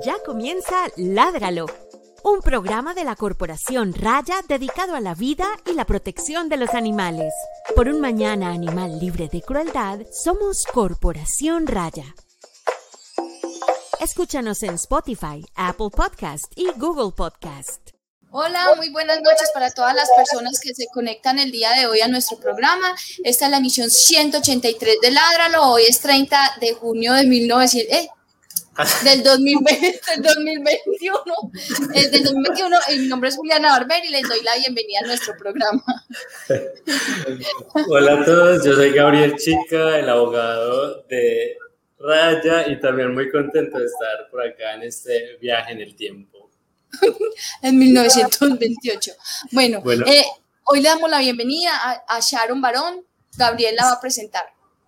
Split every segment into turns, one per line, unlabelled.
Ya comienza Ládralo, un programa de la Corporación Raya dedicado a la vida y la protección de los animales. Por un mañana animal libre de crueldad, somos Corporación Raya. Escúchanos en Spotify, Apple Podcast y Google Podcast.
Hola, muy buenas noches para todas las personas que se conectan el día de hoy a nuestro programa. Esta es la emisión 183 de Ládralo. Hoy es 30 de junio de 1900. Eh, del 2020, del 2021, el del 2021, mi nombre es Juliana Barber y les doy la bienvenida a nuestro programa.
Hola a todos, yo soy Gabriel Chica, el abogado de Raya y también muy contento de estar por acá en este viaje en el tiempo.
en 1928. Bueno, eh, hoy le damos la bienvenida a, a Sharon Barón, Gabriel la va a presentar.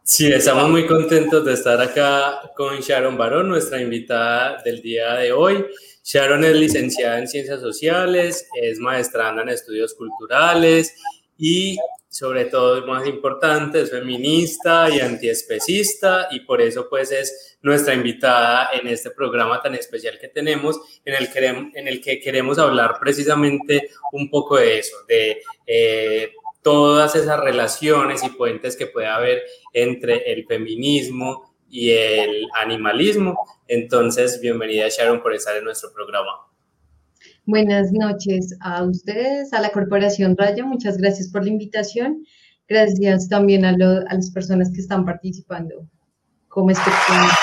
Sí, estamos muy contentos de estar acá con Sharon Barón, nuestra invitada del día de hoy. Sharon es licenciada en Ciencias Sociales, es maestranda en Estudios Culturales y sobre todo, más importante, es feminista y antiespecista y por eso pues es nuestra invitada en este programa tan especial que tenemos en el que, queremos hablar precisamente un poco de eso, de... Eh, todas esas relaciones y puentes que puede haber entre el feminismo y el animalismo. Entonces, bienvenida Sharon por estar en nuestro programa.
Buenas noches a ustedes, a la Corporación Raya, muchas gracias por la invitación. Gracias también a, las personas que están participando como espectadores.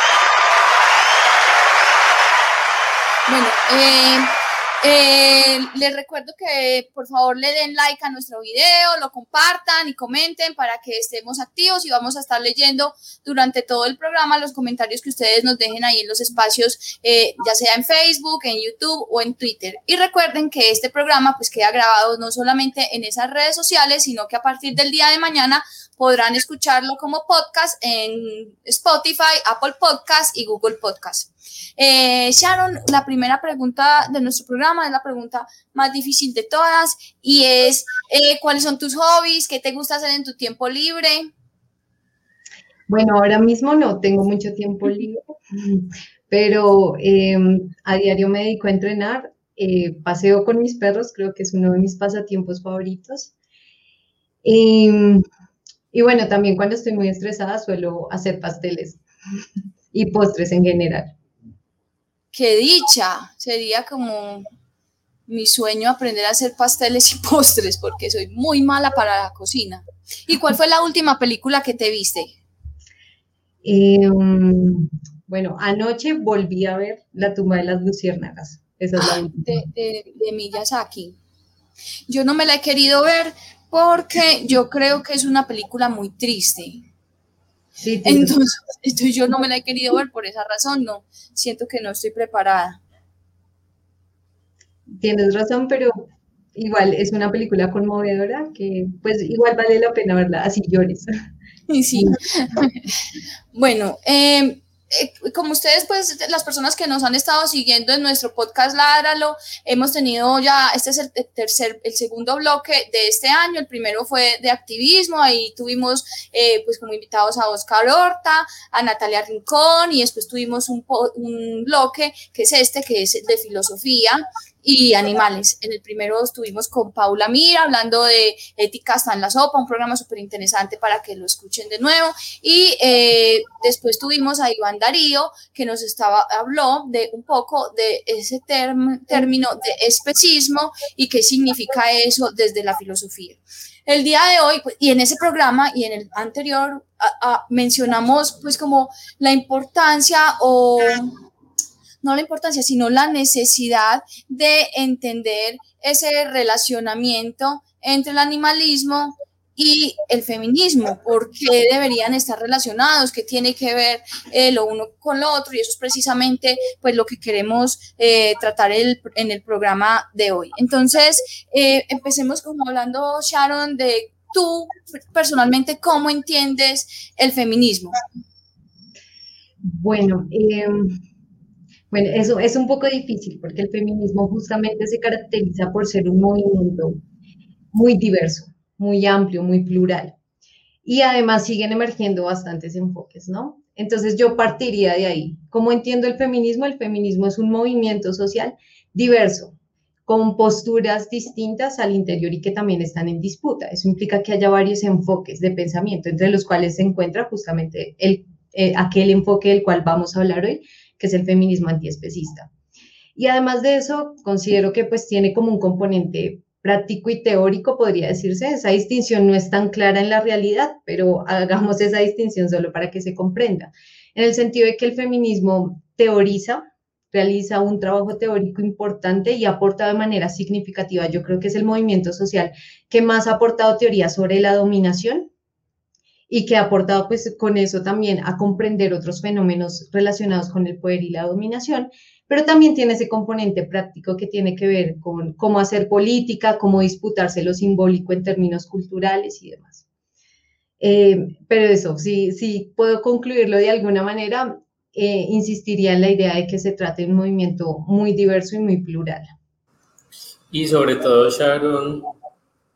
Bueno, eh, eh, les recuerdo que por favor le den like a nuestro video, lo compartan y comenten para que estemos activos y vamos a estar leyendo durante todo el programa los comentarios que ustedes nos dejen ahí en los espacios, eh, ya sea en Facebook, en YouTube o en Twitter. Y recuerden que este programa pues queda grabado no solamente en esas redes sociales, sino que a partir del día de mañana podrán escucharlo como podcast en Spotify, Apple Podcast y Google Podcast. Eh, Sharon, la primera pregunta de nuestro programa es la pregunta más difícil de todas y es, eh, ¿cuáles son tus hobbies? ¿Qué te gusta hacer en tu tiempo libre?
Bueno, ahora mismo no tengo mucho tiempo libre, pero em, a diario me dedico a entrenar, eh, paseo con mis perros, creo que es uno de mis pasatiempos favoritos. Em, y bueno, también cuando estoy muy estresada suelo hacer pasteles y postres en general.
Qué dicha, sería como mi sueño aprender a hacer pasteles y postres porque soy muy mala para la cocina. ¿Y cuál fue la última película que te viste?
Em, bueno, anoche volví a ver La tumba de las luciérnagas. Esa es la
ah, de, de, de Miyazaki. Yo no me la he querido ver porque yo creo que es una película muy triste. Entonces, entonces, yo no me la he querido ver por esa razón, no, siento que no estoy preparada.
Tienes razón, pero igual es una película conmovedora que pues igual vale la pena verla, así llores.
Sí. bueno, eh, eh, como ustedes, pues, las personas que nos han estado siguiendo en nuestro podcast Ládralo, hemos tenido ya, este es el tercer, el segundo bloque de este año, el primero fue de activismo, ahí tuvimos, eh, pues, como invitados a Oscar Horta, a Natalia Rincón, y después tuvimos un, un bloque, que es este, que es de filosofía, y animales. En el primero estuvimos con Paula Mira hablando de ética hasta en la sopa, un programa súper interesante para que lo escuchen de nuevo. Y eh, después tuvimos a Iván Darío que nos estaba, habló de un poco de ese término de especismo y qué significa eso desde la filosofía. El día de hoy, pues, y en ese programa y en el anterior, mencionamos pues como la importancia o no la importancia, sino la necesidad de entender ese relacionamiento entre el animalismo y el feminismo, por qué deberían estar relacionados, qué tiene que ver eh, lo uno con lo otro, y eso es precisamente pues lo que queremos eh, tratar en el programa de hoy. Entonces, eh, empecemos como hablando, Sharon, de tú personalmente, ¿cómo entiendes el feminismo?
Bueno, eh bueno, eso es un poco difícil porque el feminismo justamente se caracteriza por ser un movimiento muy diverso, muy amplio, muy plural. Y además siguen emergiendo bastantes enfoques, ¿no? Entonces yo partiría de ahí. ¿Cómo entiendo el feminismo? El feminismo es un movimiento social diverso, con posturas distintas al interior y que también están en disputa. Eso implica que haya varios enfoques de pensamiento, entre los cuales se encuentra justamente el, eh, aquel enfoque del cual vamos a hablar hoy, que es el feminismo antiespecista. Y además de eso, considero que pues tiene como un componente práctico y teórico, podría decirse. Esa distinción no es tan clara en la realidad, pero hagamos esa distinción solo para que se comprenda. En el sentido de que el feminismo teoriza, realiza un trabajo teórico importante y aporta de manera significativa. Yo creo que es el movimiento social que más ha aportado teoría sobre la dominación y que ha aportado pues con eso también a comprender otros fenómenos relacionados con el poder y la dominación pero también tiene ese componente práctico que tiene que ver con cómo hacer política, cómo disputarse lo simbólico en términos culturales y demás. Eh, pero eso, si, si puedo concluirlo de alguna manera, eh, insistiría en la idea de que se trata de un movimiento muy diverso y muy plural.
Y sobre todo, Sharon,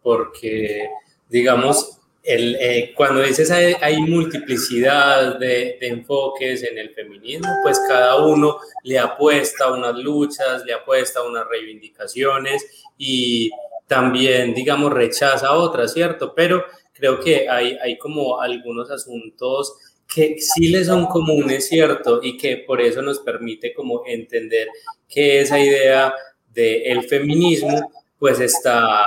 porque, digamos, el, eh, cuando dices hay, hay multiplicidad de, de, enfoques en el feminismo, pues cada uno le apuesta a unas luchas, le apuesta a unas reivindicaciones y también, digamos, rechaza otras, ¿cierto? Pero creo que hay, hay como algunos asuntos que sí le son comunes, ¿cierto? Y que por eso nos permite como entender que esa idea del feminismo pues está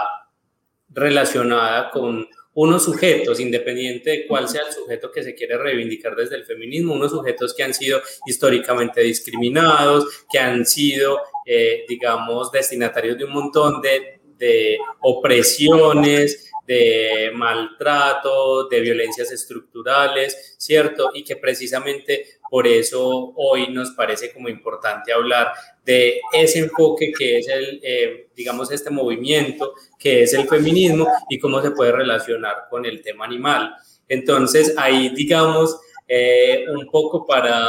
relacionada con unos sujetos, independiente de cuál sea el sujeto que se quiere reivindicar desde el feminismo, unos sujetos que han sido históricamente discriminados, que han sido, eh, digamos, destinatarios de un montón de, de opresiones, de maltrato, de violencias estructurales, ¿cierto? Y que precisamente por eso hoy nos parece como importante hablar de ese enfoque que es el, eh, digamos, este movimiento que es el feminismo y cómo se puede relacionar con el tema animal. Entonces, ahí, digamos, eh, un poco para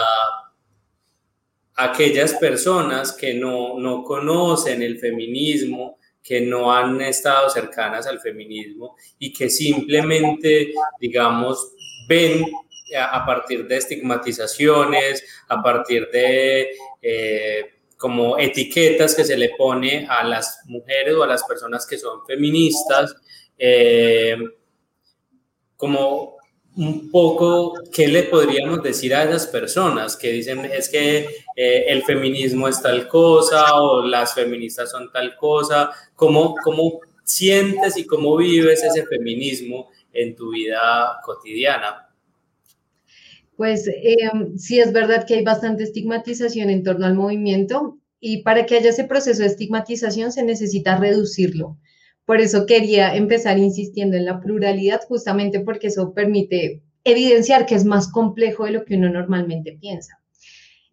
aquellas personas que no, no conocen el feminismo, que no han estado cercanas al feminismo y que simplemente, digamos, ven a partir de estigmatizaciones, a partir de eh, como etiquetas que se le pone a las mujeres o a las personas que son feministas, eh, como un poco qué le podríamos decir a esas personas que dicen es que eh, el feminismo es tal cosa o las feministas son tal cosa, ¿Cómo, cómo sientes y cómo vives ese feminismo en tu vida cotidiana?
Pues em, sí es verdad que hay bastante estigmatización en torno al movimiento y para que haya ese proceso de estigmatización se necesita reducirlo. Por eso quería empezar insistiendo en la pluralidad, justamente porque eso permite evidenciar que es más complejo de lo que uno normalmente piensa.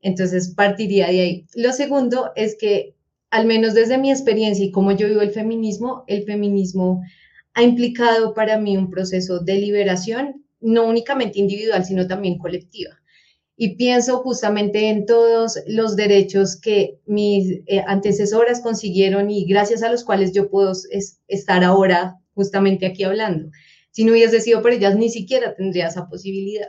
Entonces, partiría de ahí. Lo segundo es que, al menos desde mi experiencia y como yo vivo el feminismo, el feminismo ha implicado para mí un proceso de liberación no únicamente individual, sino también colectiva. Y pienso justamente en todos los derechos que mis eh, antecesoras consiguieron y gracias a los cuales yo puedo estar ahora justamente aquí hablando. Si no hubiese sido por ellas, ni siquiera tendría esa posibilidad.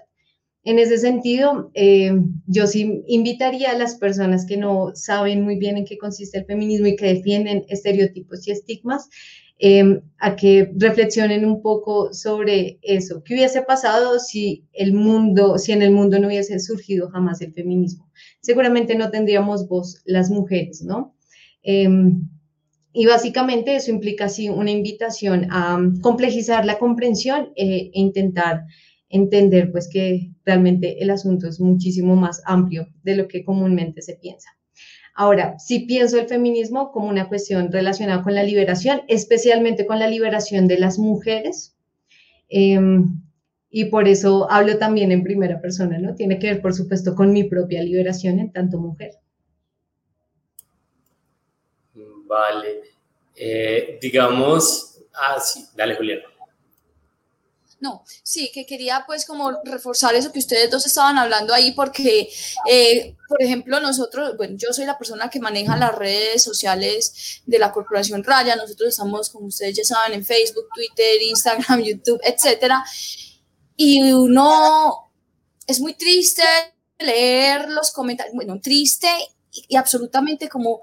En ese sentido, eh, yo sí invitaría a las personas que no saben muy bien en qué consiste el feminismo y que defienden estereotipos y estigmas, Em, a que reflexionen un poco sobre eso. ¿Qué hubiese pasado si el mundo, si en el mundo no hubiese surgido jamás el feminismo? Seguramente no tendríamos voz las mujeres, ¿no? Em, y básicamente eso implica así una invitación a complejizar la comprensión eh, e intentar entender pues que realmente el asunto es muchísimo más amplio de lo que comúnmente se piensa. Ahora, sí pienso el feminismo como una cuestión relacionada con la liberación, especialmente con la liberación de las mujeres. Em, y por eso hablo también en primera persona, ¿no? Tiene que ver, por supuesto, con mi propia liberación en tanto mujer.
Vale. Eh, digamos, ah, sí, dale, Julián.
No, sí, que quería pues como reforzar eso que ustedes dos estaban hablando ahí porque, eh, por ejemplo, nosotros, bueno, yo soy la persona que maneja las redes sociales de la Corporación Raya, nosotros estamos, como ustedes ya saben, en Facebook, Twitter, Instagram, YouTube, etcétera, y uno es muy triste leer los comentarios, bueno, triste y, absolutamente como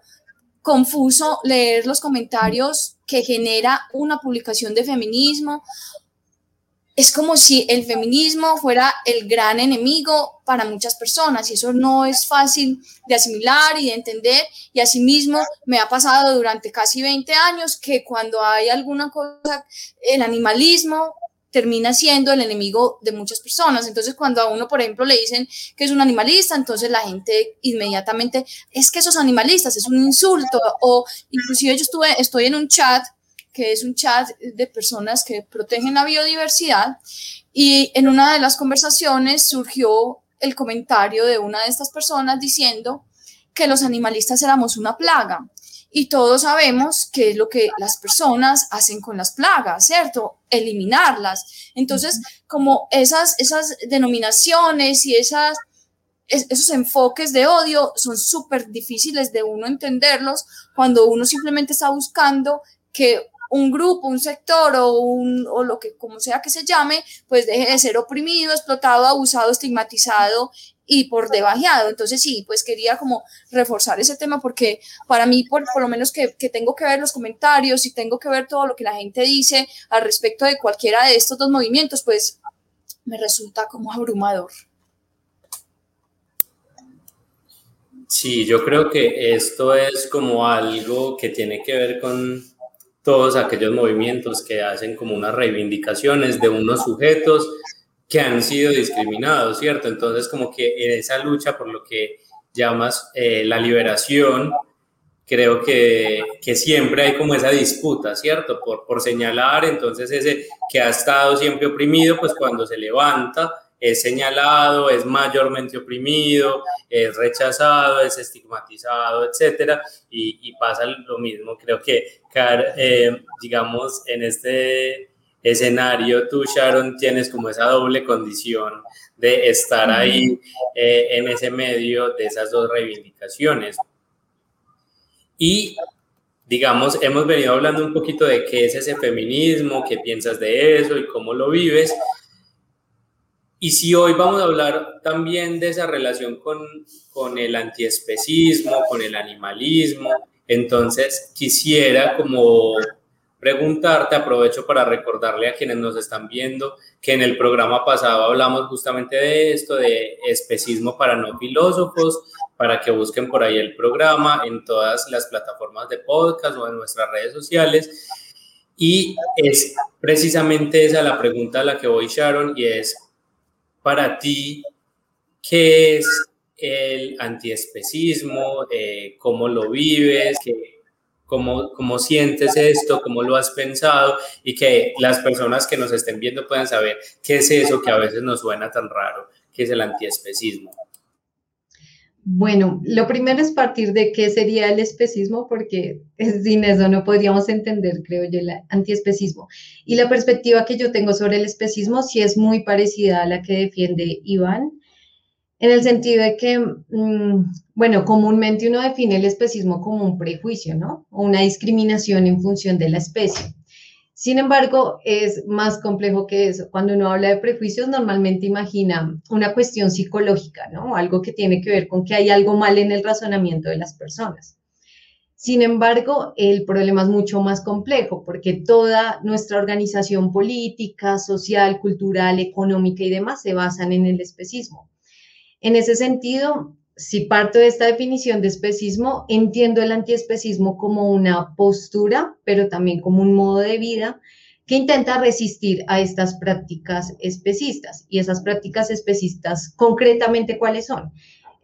confuso leer los comentarios que genera una publicación de feminismo. Es como si el feminismo fuera el gran enemigo para muchas personas y eso no es fácil de asimilar y de entender. Y asimismo me ha pasado durante casi 20 años que cuando hay alguna cosa, el animalismo termina siendo el enemigo de muchas personas. Entonces, cuando a uno, por ejemplo, le dicen que es un animalista, entonces la gente inmediatamente, es que esos animalistas es un insulto. O inclusive yo estuve, estoy en un chat, que es un chat de personas que protegen la biodiversidad, y en una de las conversaciones surgió el comentario de una de estas personas diciendo que los animalistas éramos una plaga y todos sabemos qué es lo que las personas hacen con las plagas, ¿cierto? Eliminarlas. Entonces, como esas, esas denominaciones y esas, esos enfoques de odio son súper difíciles de uno entenderlos cuando uno simplemente está buscando que un grupo, un sector o, un, o lo que como sea que se llame, pues deje de ser oprimido, explotado, abusado, estigmatizado y por debajeado. Entonces sí, pues quería como reforzar ese tema porque para mí, por, por lo menos que, que, tengo que ver los comentarios y tengo que ver todo lo que la gente dice al respecto de cualquiera de estos dos movimientos, pues me resulta como abrumador.
Sí, yo creo que esto es como algo que tiene que ver con todos aquellos movimientos que hacen como unas reivindicaciones de unos sujetos que han sido discriminados, ¿cierto? Entonces, como que en esa lucha por lo que llamas eh, la liberación, creo que, que, siempre hay como esa disputa, ¿cierto? Por, por señalar, entonces ese que ha estado siempre oprimido, pues cuando se levanta, es señalado, es mayormente oprimido, es rechazado, es estigmatizado, etcétera, y, y pasa lo mismo. Creo que, eh, digamos, en este escenario, tú, Sharon, tienes como esa doble condición de estar ahí eh, en ese medio de esas dos reivindicaciones. Y, digamos, hemos venido hablando un poquito de qué es ese feminismo, qué piensas de eso y cómo lo vives. Y si hoy vamos a hablar también de esa relación con, con el antiespecismo, con el animalismo, entonces quisiera como preguntarte, aprovecho para recordarle a quienes nos están viendo que en el programa pasado hablamos justamente de esto, de especismo para no filósofos, para que busquen por ahí el programa en todas las plataformas de podcast o en nuestras redes sociales. Y es precisamente esa la pregunta a la que voy, Sharon, y es, para ti, ¿qué es el antiespecismo? Eh, ¿Cómo lo vives? ¿Qué, cómo, cómo sientes esto, cómo lo has pensado y que las personas que nos estén viendo puedan saber qué es eso que a veces nos suena tan raro, que es el antiespecismo.
Bueno, lo primero es partir de qué sería el especismo, porque sin eso no podríamos entender, creo yo, el antiespecismo. Y la perspectiva que yo tengo sobre el especismo sí es muy parecida a la que defiende Iván en el sentido de que, mm, bueno, comúnmente uno define el especismo como un prejuicio, ¿no? O una discriminación en función de la especie. Sin embargo, es más complejo que eso. Cuando uno habla de prejuicios, normalmente imagina una cuestión psicológica, ¿no? Algo que tiene que ver con que hay algo mal en el razonamiento de las personas. Sin embargo, el problema es mucho más complejo porque toda nuestra organización política, social, cultural, económica y demás se basan en el especismo. En ese sentido, si parto de esta definición de especismo, entiendo el antiespecismo como una postura, pero también como un modo de vida que intenta resistir a estas prácticas especistas. Y esas prácticas especistas, concretamente, ¿cuáles son?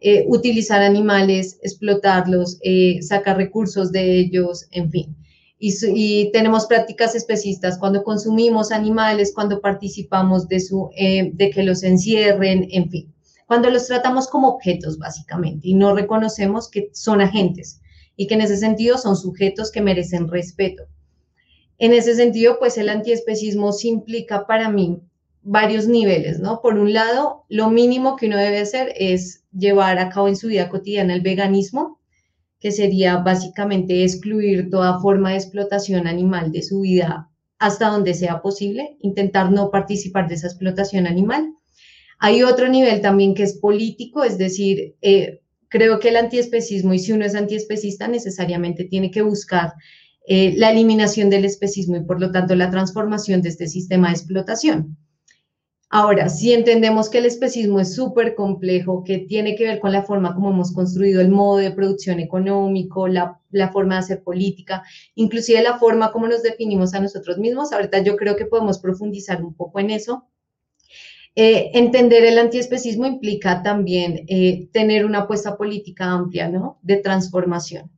Eh, utilizar animales, explotarlos, eh, sacar recursos de ellos, en fin. Y, tenemos prácticas especistas cuando consumimos animales, cuando participamos de, eh, de que los encierren, en fin cuando los tratamos como objetos básicamente y no reconocemos que son agentes y que en ese sentido son sujetos que merecen respeto. En ese sentido, pues el antiespecismo sí implica para mí varios niveles, ¿no? Por un lado, lo mínimo que uno debe hacer es llevar a cabo en su vida cotidiana el veganismo, que sería básicamente excluir toda forma de explotación animal de su vida hasta donde sea posible, intentar no participar de esa explotación animal Hay otro nivel también que es político, es decir, eh, creo que el antiespecismo, y si uno es antiespecista, necesariamente tiene que buscar eh, la eliminación del especismo y por lo tanto la transformación de este sistema de explotación. Ahora, si entendemos que el especismo es súper complejo, que tiene que ver con la forma como hemos construido el modo de producción económico, la, forma de hacer política, inclusive la forma como nos definimos a nosotros mismos, ahorita yo creo que podemos profundizar un poco en eso. Eh, entender el antiespecismo implica también eh, tener una apuesta política amplia, ¿no? De transformación,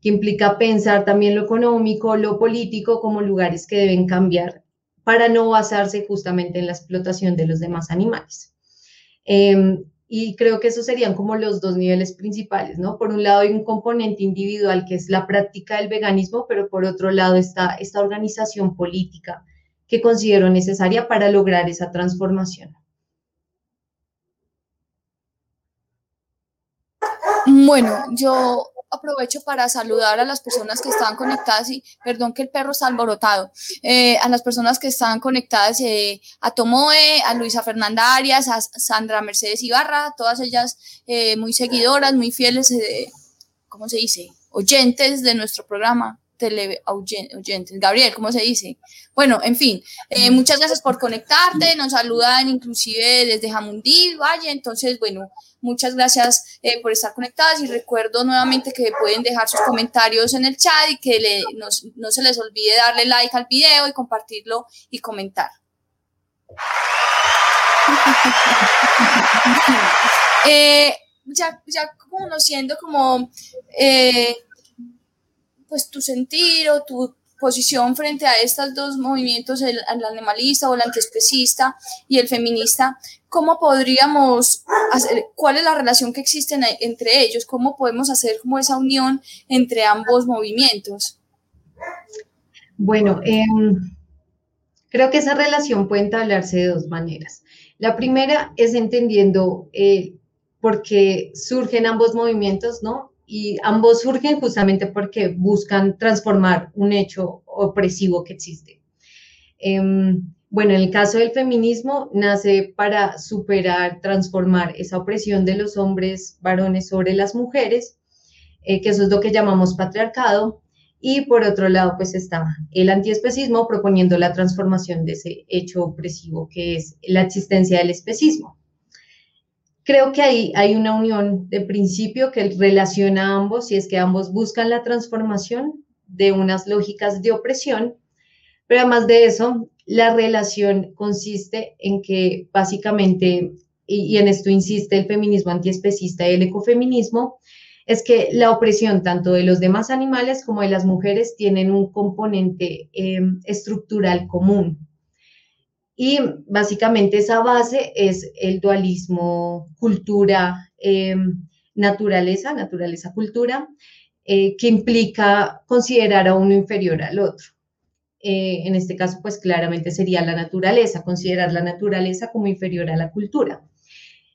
que implica pensar también lo económico, lo político como lugares que deben cambiar para no basarse justamente en la explotación de los demás animales. Em, y creo que esos serían como los dos niveles principales, ¿no? Por un lado hay un componente individual que es la práctica del veganismo, pero por otro lado está esta organización política que considero necesaria para lograr esa transformación.
Bueno, yo aprovecho para saludar a las personas que están conectadas y, perdón que el perro está alborotado, eh, a las personas que están conectadas, eh, a Tomoe, a Luisa Fernanda Arias, a Sandra Mercedes Ibarra, todas ellas eh, muy seguidoras, muy fieles, ¿cómo se dice? Oyentes de nuestro programa tele oyentes. Gabriel, ¿cómo se dice? Bueno, en fin, muchas gracias por conectarte, nos saludan inclusive desde Jamundí, Valle, entonces, bueno, Muchas gracias eh, por estar conectadas y recuerdo nuevamente que pueden dejar sus comentarios en el chat y que no, se les olvide darle like al video y compartirlo y comentar. Eh, ya, ya conociendo como eh, pues tu sentir o tu posición frente a estos dos movimientos, el, animalista o el antiespecista y el feminista, ¿cómo podríamos hacer, cuál es la relación que existe entre ellos? ¿Cómo podemos hacer como esa unión entre ambos movimientos?
Bueno, em, creo que esa relación puede entablarse de dos maneras. La primera es entendiendo eh, por qué surgen ambos movimientos, ¿no? Y ambos surgen justamente porque buscan transformar un hecho opresivo que existe. Em, bueno, en el caso del feminismo, nace para superar, transformar esa opresión de los hombres varones sobre las mujeres, eh, que eso es lo que llamamos patriarcado, y por otro lado, pues está el antiespecismo proponiendo la transformación de ese hecho opresivo que es la existencia del especismo creo que ahí hay una unión de principio que relaciona a ambos y es que ambos buscan la transformación de unas lógicas de opresión, pero además de eso, la relación consiste en que básicamente, y, en esto insiste el feminismo antiespecista y el ecofeminismo, es que la opresión tanto de los demás animales como de las mujeres tienen un componente eh, estructural común. Y básicamente esa base es el dualismo cultura, em, naturaleza, naturaleza-cultura, eh, que implica considerar a uno inferior al otro. Eh, en este caso, pues claramente sería la naturaleza, considerar la naturaleza como inferior a la cultura.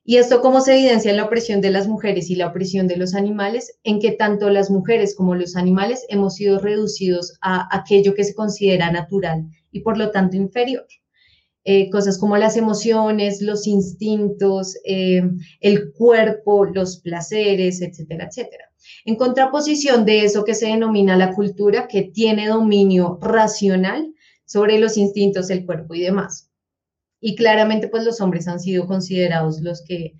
Y esto cómo se evidencia en la opresión de las mujeres y la opresión de los animales, en que tanto las mujeres como los animales hemos sido reducidos a aquello que se considera natural y por lo tanto inferior. Eh, cosas como las emociones, los instintos, eh, el cuerpo, los placeres, etcétera, etcétera. En contraposición de eso que se denomina la cultura, que tiene dominio racional sobre los instintos, el cuerpo y demás. Y claramente, pues los hombres han sido considerados los que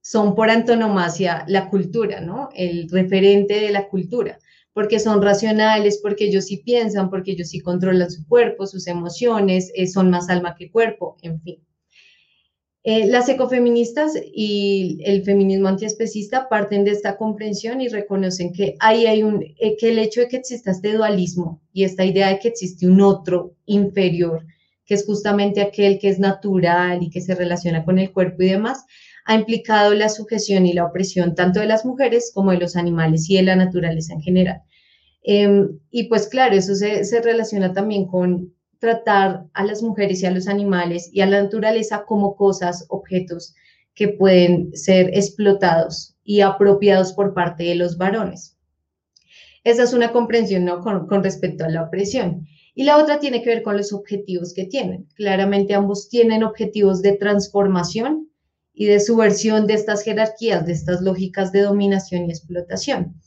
son por antonomasia la cultura, ¿no? El referente de la cultura porque son racionales, porque ellos sí piensan, porque ellos sí controlan su cuerpo, sus emociones, eh, son más alma que cuerpo, en fin. Eh, las ecofeministas y el feminismo antiespecista parten de esta comprensión y reconocen que ahí hay un, eh, que el hecho de que exista este dualismo y esta idea de que existe un otro inferior, que es justamente aquel que es natural y que se relaciona con el cuerpo y demás, ha implicado la sujeción y la opresión tanto de las mujeres como de los animales y de la naturaleza en general. Em, y pues claro, eso se, relaciona también con tratar a las mujeres y a los animales y a la naturaleza como cosas, objetos que pueden ser explotados y apropiados por parte de los varones. Esa es una comprensión ¿no? con, respecto a la opresión. Y la otra tiene que ver con los objetivos que tienen. Claramente ambos tienen objetivos de transformación y de subversión de estas jerarquías, de estas lógicas de dominación y explotación.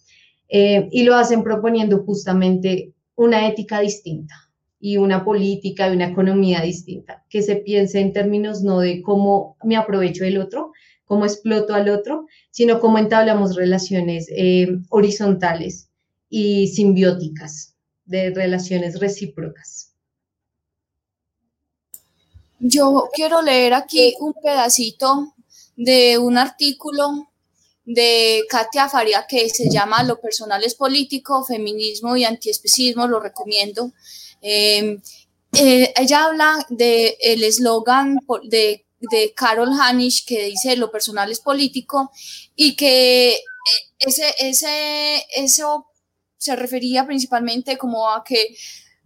Eh, y lo hacen proponiendo justamente una ética distinta y una política y una economía distinta, que se piense en términos no de cómo me aprovecho del otro, cómo exploto al otro, sino cómo entablamos relaciones eh, horizontales y simbióticas, de relaciones recíprocas.
Yo quiero leer aquí un pedacito de un artículo de Katia Faria que se llama Lo personal es político, feminismo y antiespecismo, lo recomiendo. Em, eh, ella habla del el eslogan de, de, Carol Hanisch que dice lo personal es político y que eh, ese, ese, eso se refería principalmente como a que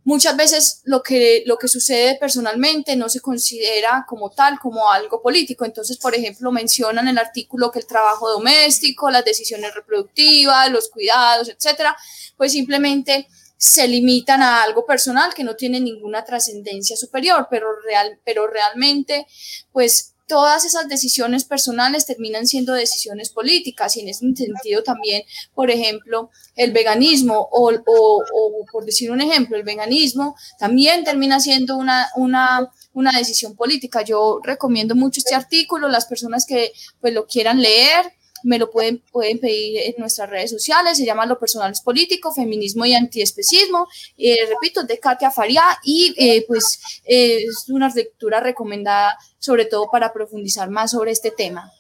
muchas veces lo que, lo que sucede personalmente no se considera como tal, como algo político. Entonces, por ejemplo, mencionan en el artículo que el trabajo doméstico, las decisiones reproductivas, los cuidados, etcétera, pues simplemente se limitan a algo personal que no tiene ninguna trascendencia superior, pero, real, pero realmente, pues todas esas decisiones personales terminan siendo decisiones políticas y en ese sentido también, por ejemplo, el veganismo o, o, por decir un ejemplo, el veganismo también termina siendo una, una, una decisión política. Yo recomiendo mucho este artículo, las personas que pues lo quieran leer, me lo pueden, pueden pedir en nuestras redes sociales, se llama Lo Personal es Político, Feminismo y Antiespecismo, eh, repito, de Katia Faria, y eh, pues es una lectura recomendada sobre todo para profundizar más sobre este tema.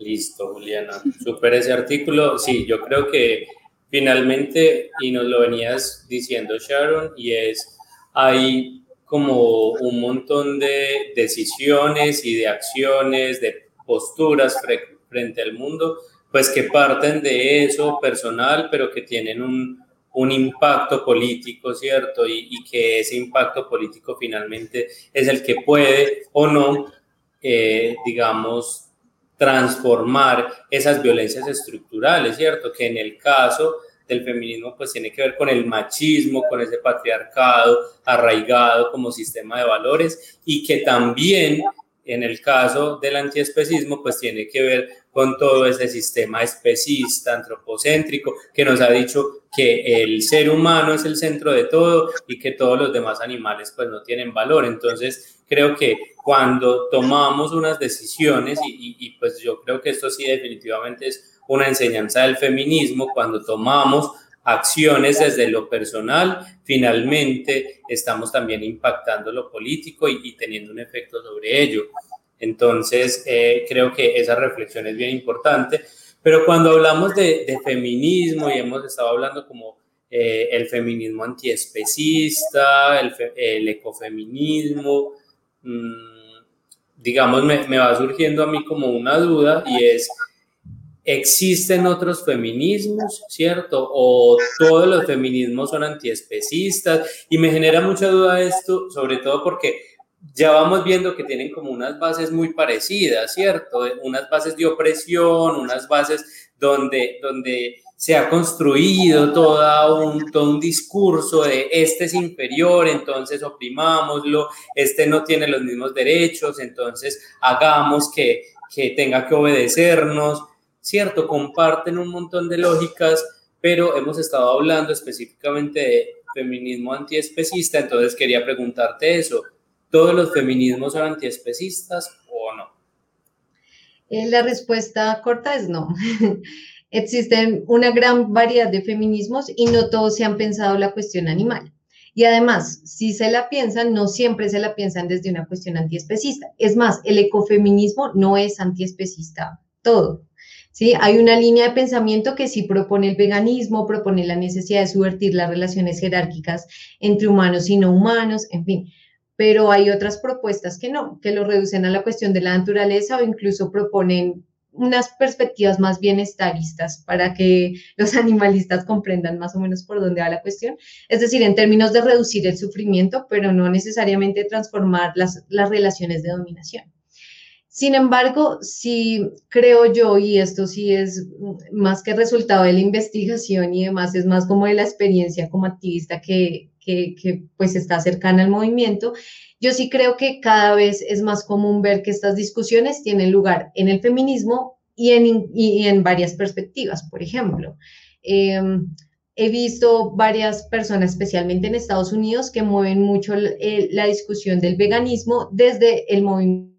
Listo, Juliana. Super ese artículo. Sí, yo creo que finalmente, y nos lo venías diciendo Sharon, y es, hay como un montón de decisiones y de acciones, de posturas frente al mundo, pues que parten de eso personal, pero que tienen un, un impacto político, ¿cierto? Y, que ese impacto político finalmente es el que puede o no, eh, digamos, transformar esas violencias estructurales, ¿cierto? Que en el caso del feminismo pues tiene que ver con el machismo, con ese patriarcado arraigado como sistema de valores y que también en el caso del antiespecismo, pues tiene que ver con todo ese sistema especista, antropocéntrico, que nos ha dicho que el ser humano es el centro de todo y que todos los demás animales pues no tienen valor. Entonces, creo que cuando tomamos unas decisiones, y, y pues yo creo que esto sí definitivamente es una enseñanza del feminismo, cuando tomamos acciones desde lo personal, finalmente estamos también impactando lo político y, teniendo un efecto sobre ello. Entonces, eh, creo que esa reflexión es bien importante. Pero cuando hablamos de, feminismo y hemos estado hablando como eh, el feminismo antiespecista, el, el ecofeminismo, mmm, digamos, me, me va surgiendo a mí como una duda y es ¿Existen otros feminismos, cierto? ¿O todos los feminismos son antiespecistas? Y me genera mucha duda esto, sobre todo porque ya vamos viendo que tienen como unas bases muy parecidas, ¿cierto? Unas bases de opresión, unas bases donde, donde se ha construido todo un, todo un discurso de este es inferior, entonces oprimámoslo, este no tiene los mismos derechos, entonces hagamos que, que tenga que obedecernos cierto, comparten un montón de lógicas, pero hemos estado hablando específicamente de feminismo antiespecista, entonces quería preguntarte eso, ¿todos los feminismos son antiespecistas o no?
Eh, la respuesta corta es no. Existen una gran variedad de feminismos y no todos se han pensado la cuestión animal. Y además, si se la piensan, no siempre se la piensan desde una cuestión antiespecista. Es más, el ecofeminismo no es antiespecista todo. ¿Sí? Hay una línea de pensamiento que sí propone el veganismo, propone la necesidad de subvertir las relaciones jerárquicas entre humanos y no humanos, en fin. Pero hay otras propuestas que no, que lo reducen a la cuestión de la naturaleza o incluso proponen unas perspectivas más bienestaristas para que los animalistas comprendan más o menos por dónde va la cuestión. Es decir, en términos de reducir el sufrimiento, pero no necesariamente transformar las, las relaciones de dominación. Sin embargo, sí creo yo, y esto sí es más que resultado de la investigación y demás, es más como de la experiencia como activista que, que, pues está cercana al movimiento, yo sí creo que cada vez es más común ver que estas discusiones tienen lugar en el feminismo y en, y en varias perspectivas, por ejemplo. Em, he visto varias personas, especialmente en Estados Unidos, que mueven mucho la discusión del veganismo desde el movimiento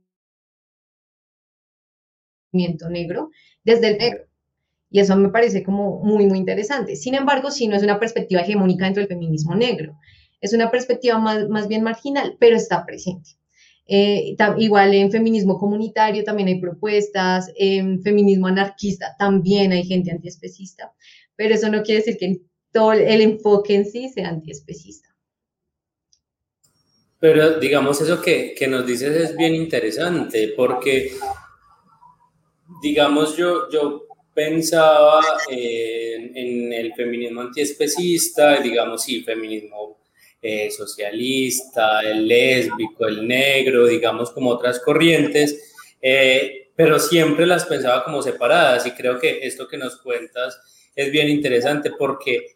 negro, desde el negro. Y eso me parece como muy, muy interesante. Sin embargo, sí no es una perspectiva hegemónica dentro del feminismo negro. Es una perspectiva más, más bien marginal, pero está presente. Eh, igual en feminismo comunitario también hay propuestas, en feminismo anarquista también hay gente antiespecista, pero eso no quiere decir que todo el enfoque en sí sea antiespecista.
Pero digamos, eso que, que nos dices es bien interesante, porque, digamos, yo, yo pensaba en, el feminismo antiespecista, digamos, sí, feminismo eh, socialista, el lésbico, el negro, digamos, como otras corrientes, eh, pero siempre las pensaba como separadas y creo que esto que nos cuentas es bien interesante porque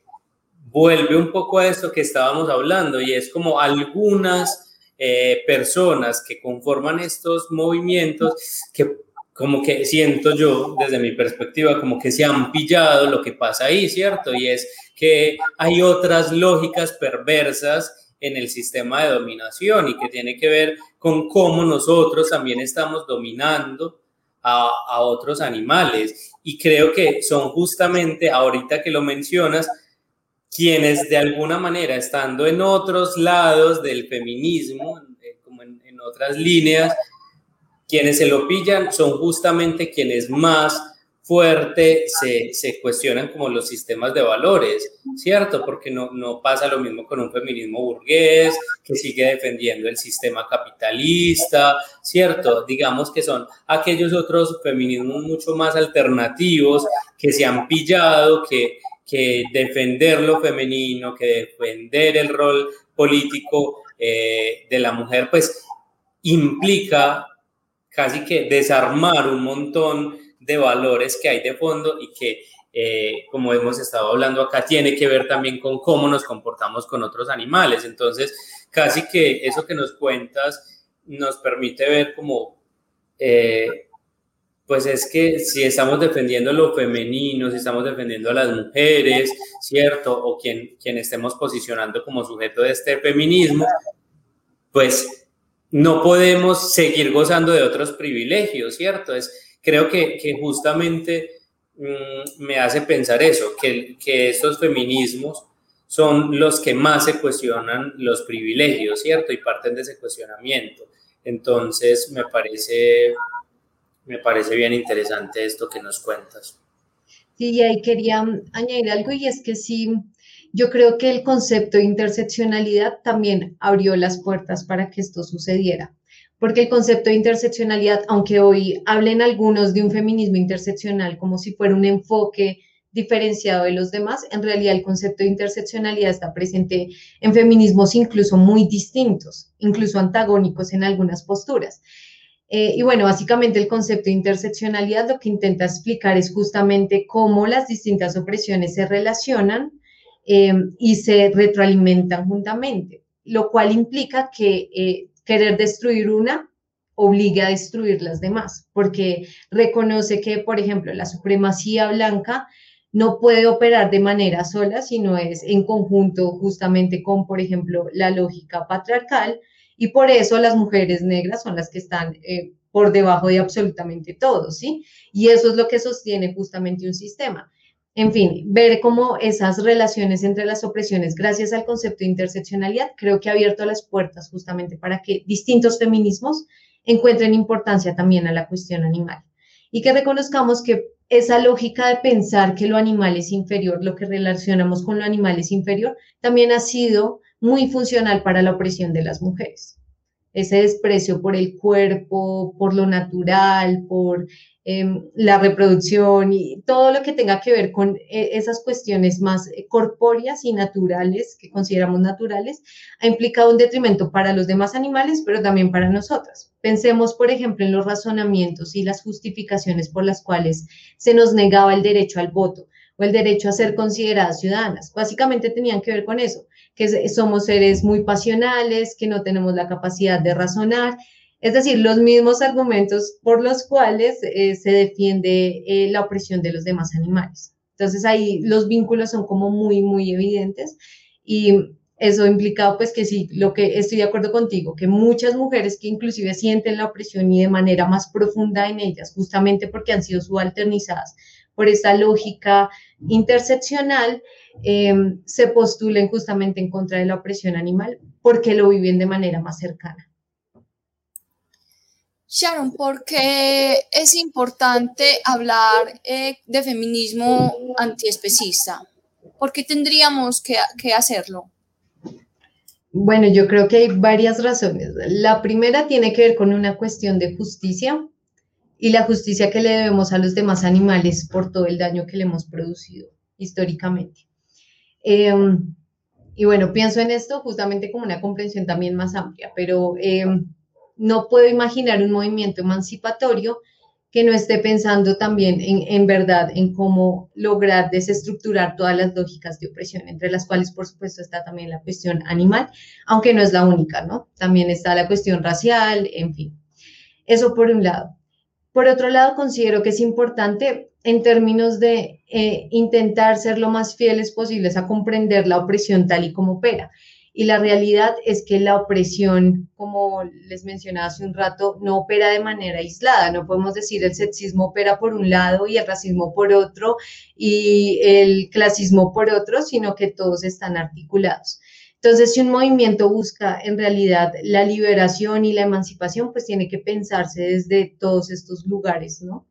vuelve un poco a esto que estábamos hablando y es como algunas eh, personas que conforman estos movimientos que como que siento yo desde mi perspectiva como que se han pillado lo que pasa ahí, ¿cierto? Y es que hay otras lógicas perversas en el sistema de dominación y que tiene que ver con cómo nosotros también estamos dominando a, a otros animales. Y creo que son justamente, ahorita que lo mencionas, quienes de alguna manera, estando en otros lados del feminismo, como en, en otras líneas, quienes se lo pillan son justamente quienes más fuerte se, cuestionan como los sistemas de valores, ¿cierto? Porque no, no pasa lo mismo con un feminismo burgués que sigue defendiendo el sistema capitalista, ¿cierto? Digamos que son aquellos otros feminismos mucho más alternativos que se han pillado, que, que defender lo femenino, que defender el rol político eh, de la mujer, pues implica casi que desarmar un montón de valores que hay de fondo y que, eh, como hemos estado hablando acá, tiene que ver también con cómo nos comportamos con otros animales. Entonces, casi que eso que nos cuentas nos permite ver como, eh, pues es que si estamos defendiendo lo femenino, si estamos defendiendo a las mujeres, ¿cierto? O quien, quien estemos posicionando como sujeto de este feminismo, pues no podemos seguir gozando de otros privilegios, ¿cierto? Es, creo que, justamente mmm, me hace pensar eso, que, que estos feminismos son los que más se cuestionan los privilegios, ¿cierto? Y parten de ese cuestionamiento. Entonces, me parece, me parece bien interesante esto que nos cuentas.
Sí, y ahí quería añadir algo y es que sí, yo creo que el concepto de interseccionalidad también abrió las puertas para que esto sucediera porque el concepto de interseccionalidad, aunque hoy hablen algunos de un feminismo interseccional como si fuera un enfoque diferenciado de los demás, en realidad el concepto de interseccionalidad está presente en feminismos incluso muy distintos, incluso antagónicos en algunas posturas. Eh, y bueno, básicamente el concepto de interseccionalidad lo que intenta explicar es justamente cómo las distintas opresiones se relacionan eh, y se retroalimentan juntamente, lo cual implica que eh, querer destruir una obliga a destruir las demás, porque reconoce que, por ejemplo, la supremacía blanca no puede operar de manera sola, sino es en conjunto justamente con, por ejemplo, la lógica patriarcal, y por eso las mujeres negras son las que están eh, por debajo de absolutamente todo, ¿sí? Y eso es lo que sostiene justamente un sistema. En fin, ver cómo esas relaciones entre las opresiones, gracias al concepto de interseccionalidad, creo que ha abierto las puertas justamente para que distintos feminismos encuentren importancia también a la cuestión animal y que reconozcamos que esa lógica de pensar que lo animal es inferior, lo que relacionamos con lo animal es inferior, también ha sido muy funcional para la opresión de las mujeres. Ese desprecio por el cuerpo, por lo natural, por Em, la reproducción y todo lo que tenga que ver con eh, esas cuestiones más eh, corpóreas y naturales, que consideramos naturales, ha implicado un detrimento para los demás animales, pero también para nosotras. Pensemos, por ejemplo, en los razonamientos y las justificaciones por las cuales se nos negaba el derecho al voto o el derecho a ser consideradas ciudadanas. Básicamente tenían que ver con eso, que somos seres muy pasionales, que no tenemos la capacidad de razonar. Es decir, los mismos argumentos por los cuales eh, se defiende eh, la opresión de los demás animales. Entonces ahí los vínculos son como muy, muy evidentes y eso implica pues que sí, lo que estoy de acuerdo contigo, que muchas mujeres que inclusive sienten la opresión y de manera más profunda en ellas, justamente porque han sido subalternizadas por esta lógica interseccional, em, se postulen justamente en contra de la opresión animal porque lo viven de manera más cercana.
Sharon, ¿por qué es importante hablar eh, de feminismo antiespecista? ¿Por qué tendríamos que, que hacerlo?
Bueno, yo creo que hay varias razones. La primera tiene que ver con una cuestión de justicia y la justicia que le debemos a los demás animales por todo el daño que le hemos producido históricamente. Em, y bueno, pienso en esto justamente como una comprensión también más amplia, pero em, no puedo imaginar un movimiento emancipatorio que no esté pensando también en, verdad en cómo lograr desestructurar todas las lógicas de opresión, entre las cuales, por supuesto, está también la cuestión animal, aunque no es la única, ¿no? También está la cuestión racial, en fin. Eso por un lado. Por otro lado, considero que es importante en términos de eh, intentar ser lo más fieles posibles a comprender la opresión tal y como opera. Y la realidad es que la opresión, como les mencionaba hace un rato, no opera de manera aislada. No podemos decir el sexismo opera por un lado y el racismo por otro y el clasismo por otro, sino que todos están articulados. Entonces, si un movimiento busca en realidad la liberación y la emancipación, pues tiene que pensarse desde todos estos lugares, ¿no?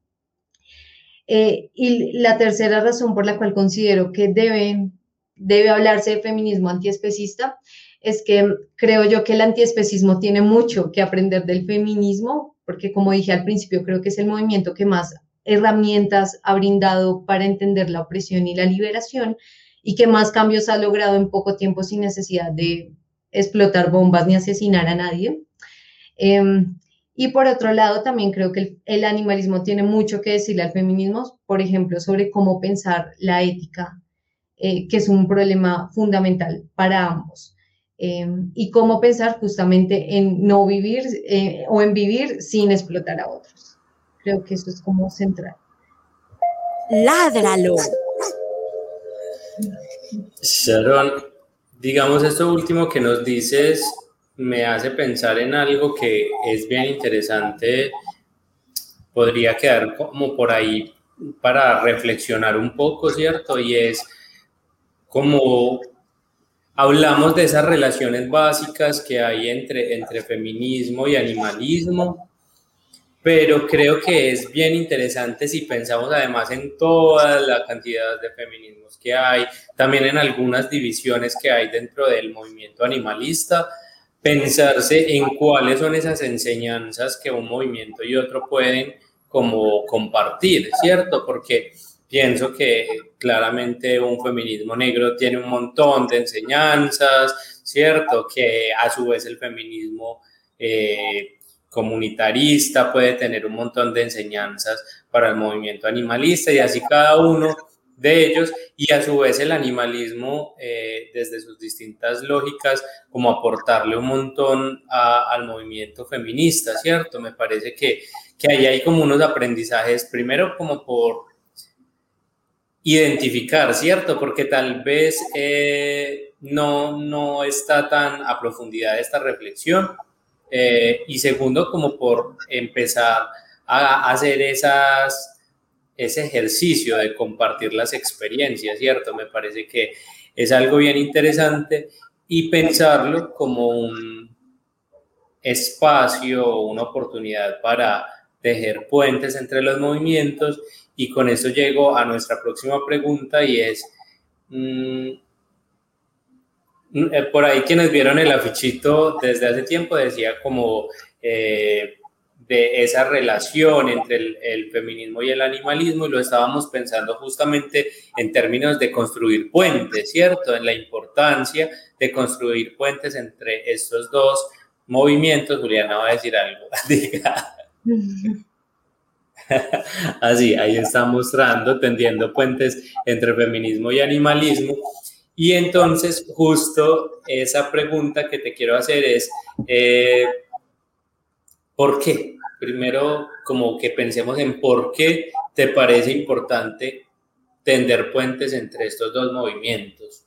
Eh, y la tercera razón por la cual considero que deben debe hablarse de feminismo antiespecista, es que creo yo que el antiespecismo tiene mucho que aprender del feminismo, porque como dije al principio, creo que es el movimiento que más herramientas ha brindado para entender la opresión y la liberación y que más cambios ha logrado en poco tiempo sin necesidad de explotar bombas ni asesinar a nadie. Em, y por otro lado, también creo que el, animalismo tiene mucho que decirle al feminismo, por ejemplo, sobre cómo pensar la ética eh, que es un problema fundamental para ambos. Em, y cómo pensar justamente en no vivir eh, o en vivir sin explotar a otros. Creo que eso es como central.
Ládralo.
Sharon, digamos esto último que nos dices me hace pensar en algo que es bien interesante. Podría quedar como por ahí para reflexionar un poco, ¿cierto? Y es como hablamos de esas relaciones básicas que hay entre, entre feminismo y animalismo, pero creo que es bien interesante si pensamos además en toda la cantidad de feminismos que hay, también en algunas divisiones que hay dentro del movimiento animalista, pensarse en cuáles son esas enseñanzas que un movimiento y otro pueden como compartir, ¿cierto? Porque pienso que claramente un feminismo negro tiene un montón de enseñanzas, ¿cierto? Que a su vez el feminismo eh, comunitarista puede tener un montón de enseñanzas para el movimiento animalista y así cada uno de ellos y a su vez el animalismo eh, desde sus distintas lógicas como aportarle un montón al movimiento feminista, ¿cierto? Me parece que, que ahí hay como unos aprendizajes, primero como por identificar, ¿cierto? Porque tal vez eh, no, no está tan a profundidad esta reflexión. Eh, y segundo, como por empezar a hacer esas, ese ejercicio de compartir las experiencias, ¿cierto? Me parece que es algo bien interesante y pensarlo como un espacio, una oportunidad para tejer puentes entre los movimientos y con eso llego a nuestra próxima pregunta y es, mm, mm, eh, por ahí quienes vieron el afichito desde hace tiempo decía como eh, de esa relación entre el, el, feminismo y el animalismo y lo estábamos pensando justamente en términos de construir puentes, ¿cierto? En la importancia de construir puentes entre estos dos movimientos. Juliana va a decir algo. Así, ahí está mostrando, tendiendo puentes entre feminismo y animalismo. Y entonces, justo esa pregunta que te quiero hacer es, eh, ¿por qué? Primero, como que pensemos en por qué te parece importante tender puentes entre estos dos movimientos.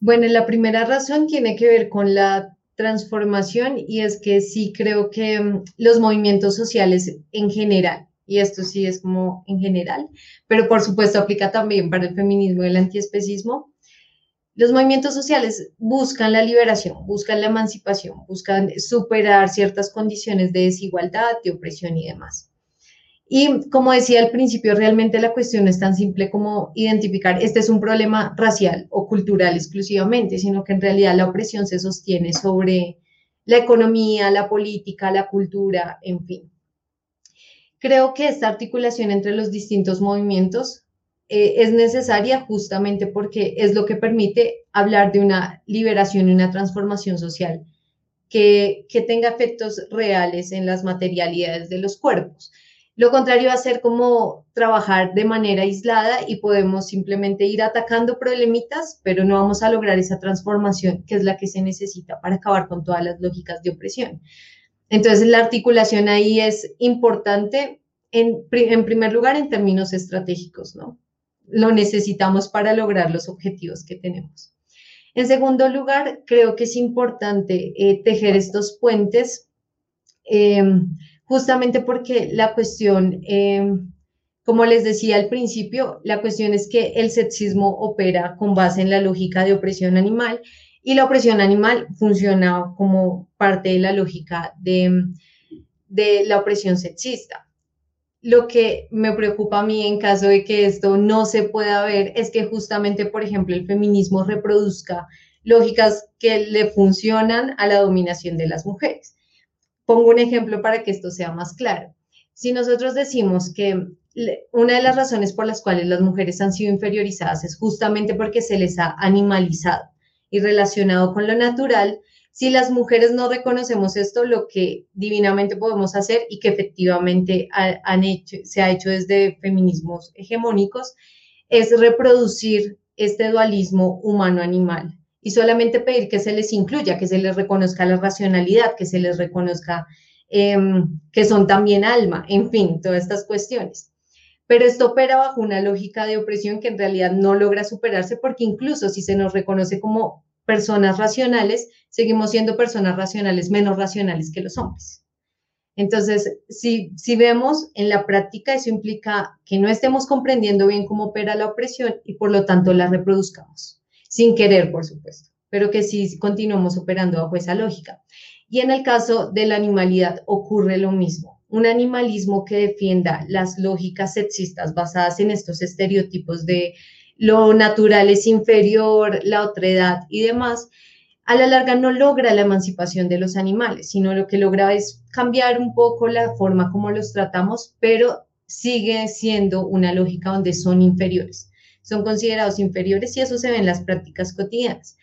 Bueno, la primera razón tiene que ver con la transformación y es que sí creo que mm, los movimientos sociales en general, y esto sí es como en general, pero por supuesto aplica también para el feminismo y el antiespecismo, los movimientos sociales buscan la liberación, buscan la emancipación, buscan superar ciertas condiciones de desigualdad, de opresión y demás. Y como decía al principio, realmente la cuestión es tan simple como identificar, este es un problema racial o cultural exclusivamente, sino que en realidad la opresión se sostiene sobre la economía, la política, la cultura, en fin. Creo que esta articulación entre los distintos movimientos eh, es necesaria justamente porque es lo que permite hablar de una liberación y una transformación social que, que tenga efectos reales en las materialidades de los cuerpos. Lo contrario va a ser como trabajar de manera aislada y podemos simplemente ir atacando problemitas, pero no vamos a lograr esa transformación que es la que se necesita para acabar con todas las lógicas de opresión. Entonces, la articulación ahí es importante, en, en primer lugar, en términos estratégicos, ¿no? Lo necesitamos para lograr los objetivos que tenemos. En segundo lugar, creo que es importante eh, tejer estos puentes. Eh, justamente porque la cuestión, eh, como les decía al principio, la cuestión es que el sexismo opera con base en la lógica de opresión animal y la opresión animal funciona como parte de la lógica de, de la opresión sexista. Lo que me preocupa a mí en caso de que esto no se pueda ver es que justamente, por ejemplo, el feminismo reproduzca lógicas que le funcionan a la dominación de las mujeres. Pongo un ejemplo para que esto sea más claro. Si nosotros decimos que una de las razones por las cuales las mujeres han sido inferiorizadas es justamente porque se les ha animalizado y relacionado con lo natural, si las mujeres no reconocemos esto, lo que divinamente podemos hacer y que efectivamente se ha hecho desde feminismos hegemónicos, es reproducir este dualismo humano-animal y solamente pedir que se les incluya, que se les reconozca la racionalidad, que se les reconozca em, que son también alma, en fin, todas estas cuestiones. Pero esto opera bajo una lógica de opresión que en realidad no logra superarse porque incluso si se nos reconoce como personas racionales, seguimos siendo personas racionales menos racionales que los hombres. Entonces, si, si vemos en la práctica, eso implica que no estemos comprendiendo bien cómo opera la opresión y por lo tanto la reproduzcamos sin querer, por supuesto, pero que sí continuamos operando bajo esa lógica. Y en el caso de la animalidad ocurre lo mismo. Un animalismo que defienda las lógicas sexistas basadas en estos estereotipos de lo natural es inferior, la otredad y demás, a la larga no logra la emancipación de los animales, sino lo que logra es cambiar un poco la forma como los tratamos, pero sigue siendo una lógica donde son inferiores son considerados inferiores y eso se ve en las prácticas cotidianas.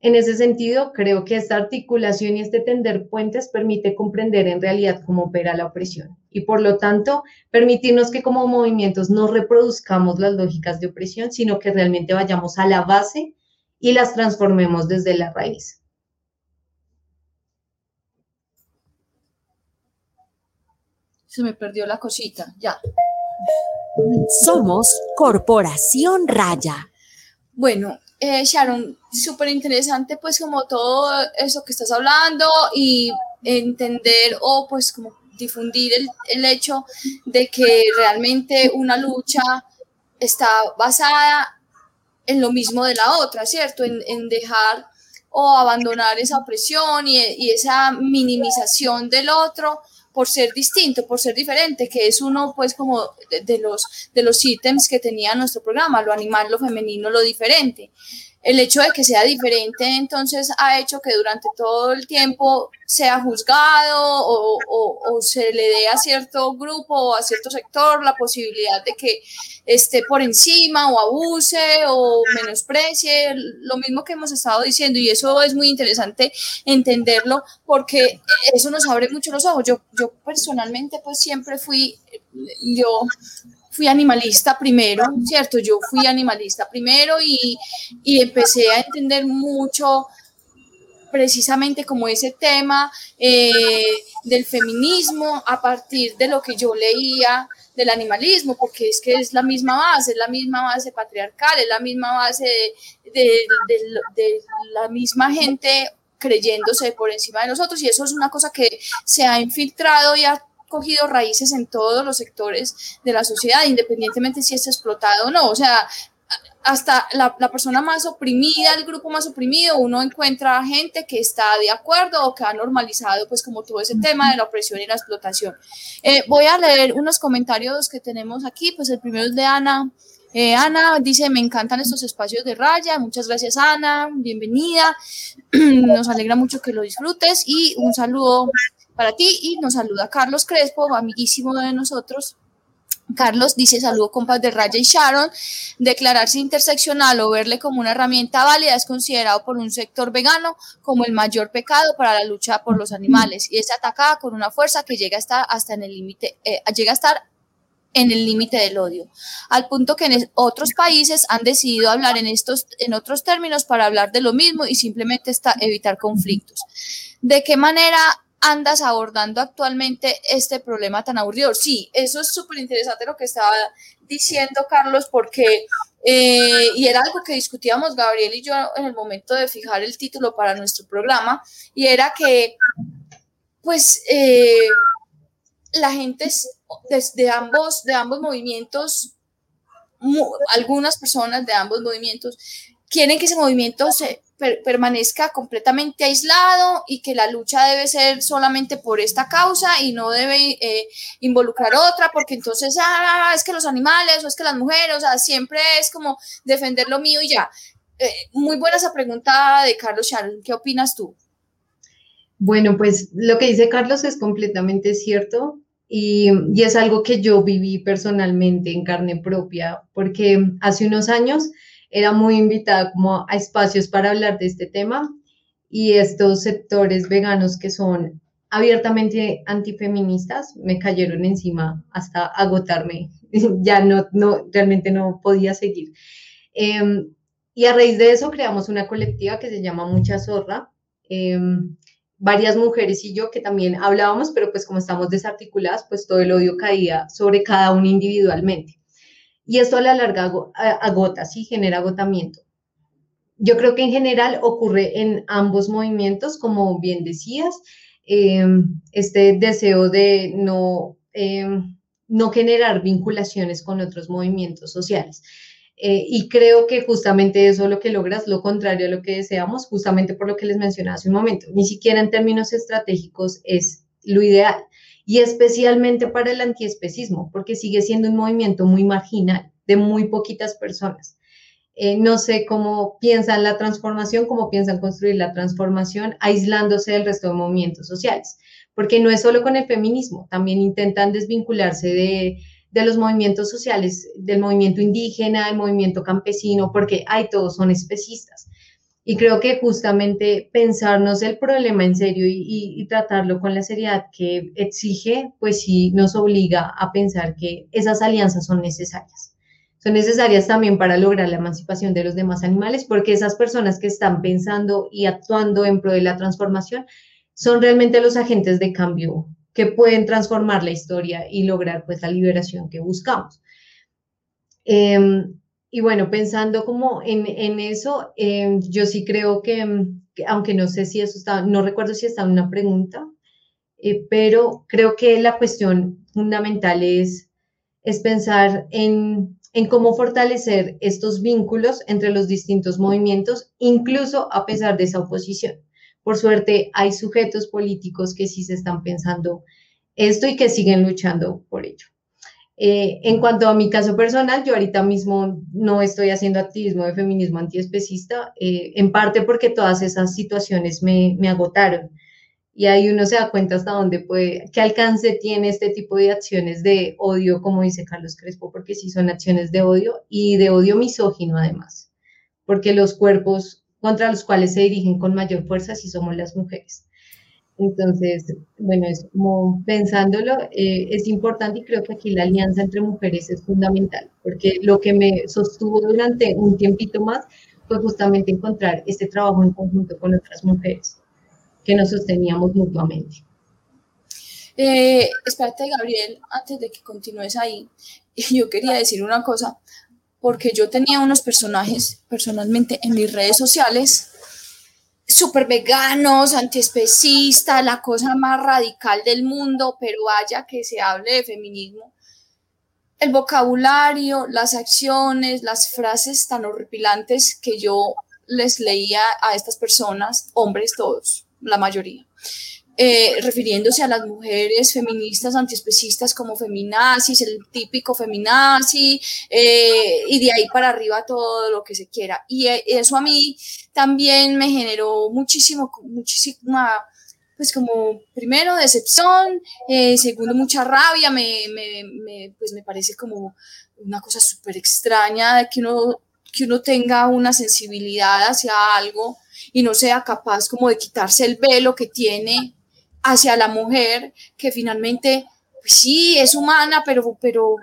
En ese sentido, creo que esta articulación y este tender puentes permite comprender en realidad cómo opera la opresión y por lo tanto permitirnos que como movimientos no reproduzcamos las lógicas de opresión, sino que realmente vayamos a la base y las transformemos desde la raíz.
Se me perdió la cosita, ya.
Somos Corporación Raya.
Bueno, eh, Sharon, súper interesante pues como todo eso que estás hablando y entender o pues como difundir el, hecho de que realmente una lucha está basada en lo mismo de la otra, ¿cierto? En, dejar o abandonar esa opresión y, y esa minimización del otro por ser distinto, por ser diferente, que es uno pues como de, los, de los ítems que tenía nuestro programa, lo animal, lo femenino, lo diferente el hecho de que sea diferente entonces ha hecho que durante todo el tiempo sea juzgado o, se le dé a cierto grupo o a cierto sector la posibilidad de que esté por encima o abuse o menosprecie, lo mismo que hemos estado diciendo y eso es muy interesante entenderlo porque eso nos abre mucho los ojos. Yo, yo personalmente pues siempre fui, yo fui animalista primero, ¿cierto? Yo fui animalista primero y, y empecé a entender mucho precisamente como ese tema eh, del feminismo a partir de lo que yo leía del animalismo, porque es que es la misma base, es la misma base patriarcal, es la misma base de, de la misma gente creyéndose por encima de nosotros y eso es una cosa que se ha infiltrado y ha cogido raíces en todos los sectores de la sociedad, independientemente si es explotado o no. O sea, hasta la, persona más oprimida, el grupo más oprimido, uno encuentra gente que está de acuerdo o que ha normalizado pues como todo ese tema de la opresión y la explotación. Eh, voy a leer unos comentarios que tenemos aquí, pues el primero es de Ana. Eh, Ana dice, me encantan estos espacios de raya, muchas gracias Ana, bienvenida, nos alegra mucho que lo disfrutes y un saludo para ti y nos saluda Carlos Crespo, amiguísimo de nosotros. Carlos dice, saludo compas de Raya y Sharon, declararse interseccional o verle como una herramienta válida es considerado por un sector vegano como el mayor pecado para la lucha por los animales y es atacada con una fuerza que llega hasta, hasta en el límite, eh, llega a estar en el límite del odio, al punto que en otros países han decidido hablar en, estos, en otros términos para hablar de lo mismo y simplemente está, evitar conflictos. ¿De qué manera andas abordando actualmente este problema tan aburrido. Sí, eso es súper interesante lo que estaba diciendo Carlos, porque, eh, y era algo que discutíamos Gabriel y yo en el momento de fijar el título para nuestro programa, y era que, pues, eh, la gente desde ambos, de ambos movimientos, algunas personas de ambos movimientos, quieren que ese movimiento se permanezca completamente aislado y que la lucha debe ser solamente por esta causa y no debe eh, involucrar otra, porque entonces, ah, es que los animales o es que las mujeres, o sea, siempre es como defender lo mío y ya. Eh, muy buena esa pregunta de Carlos Sharon, ¿qué opinas tú?
Bueno, pues lo que dice Carlos es completamente cierto y, y es algo que yo viví personalmente en carne propia, porque hace unos años era muy invitada como a espacios para hablar de este tema y estos sectores veganos que son abiertamente antifeministas me cayeron encima hasta agotarme. ya no, no, realmente no podía seguir. Em, y a raíz de eso creamos una colectiva que se llama Mucha Zorra. Em, varias mujeres y yo que también hablábamos, pero pues como estamos desarticuladas, pues todo el odio caía sobre cada uno individualmente. Y esto a la larga agota, sí, genera agotamiento. Yo creo que en general ocurre en ambos movimientos, como bien decías, em, este deseo de no, em, no generar vinculaciones con otros movimientos sociales. Eh, y creo que justamente eso es lo que logras, lo contrario a lo que deseamos, justamente por lo que les mencionaba hace un momento. Ni siquiera en términos estratégicos es lo ideal y especialmente para el antiespecismo, porque sigue siendo un movimiento muy marginal de muy poquitas personas. Eh, no sé cómo piensan la transformación, cómo piensan construir la transformación aislándose del resto de movimientos sociales, porque no es solo con el feminismo, también intentan desvincularse de, de los movimientos sociales, del movimiento indígena, del movimiento campesino, porque hay todos son especistas. Y creo que justamente pensarnos el problema en serio y, tratarlo con la seriedad que exige, pues sí nos obliga a pensar que esas alianzas son necesarias. Son necesarias también para lograr la emancipación de los demás animales, porque esas personas que están pensando y actuando en pro de la transformación son realmente los agentes de cambio que pueden transformar la historia y lograr pues la liberación que buscamos. Em, y bueno, pensando como en, eso, em, yo sí creo que, aunque no sé si eso está, no recuerdo si está en una pregunta, eh, pero creo que la cuestión fundamental es, es pensar en, en cómo fortalecer estos vínculos entre los distintos movimientos, incluso a pesar de esa oposición. Por suerte, hay sujetos políticos que sí se están pensando esto y que siguen luchando por ello. Eh, en cuanto a mi caso personal, yo ahorita mismo no estoy haciendo activismo de feminismo antiespecista, eh, en parte porque todas esas situaciones me, me, agotaron. Y ahí uno se da cuenta hasta dónde puede, qué alcance tiene este tipo de acciones de odio, como dice Carlos Crespo, porque sí son acciones de odio y de odio misógino además, porque los cuerpos contra los cuales se dirigen con mayor fuerza sí somos las mujeres. Entonces, bueno, es como pensándolo, eh, es importante y creo que aquí la alianza entre mujeres es fundamental, porque lo que me sostuvo durante un tiempito más fue justamente encontrar este trabajo en conjunto con otras mujeres que nos sosteníamos mutuamente.
Eh, espérate, Gabriel, antes de que continúes ahí, yo quería decir una cosa, porque yo tenía unos personajes personalmente en mis redes sociales súper veganos, antiespecistas, la cosa más radical del mundo, pero vaya que se hable de feminismo. El vocabulario, las acciones, las frases tan horripilantes que yo les leía a estas personas, hombres todos, la mayoría, eh, refiriéndose a las mujeres feministas antiespecistas como feminazis, el típico feminazi, eh, y de ahí para arriba todo lo que se quiera. Y eh, eso a mí también me generó muchísimo, muchísima, pues como primero decepción, segundo mucha rabia, me, me, pues me parece como una cosa súper extraña de que uno, que uno tenga una sensibilidad hacia algo y no sea capaz como de quitarse el velo que tiene hacia la mujer que finalmente, pues sí, es humana, pero, pero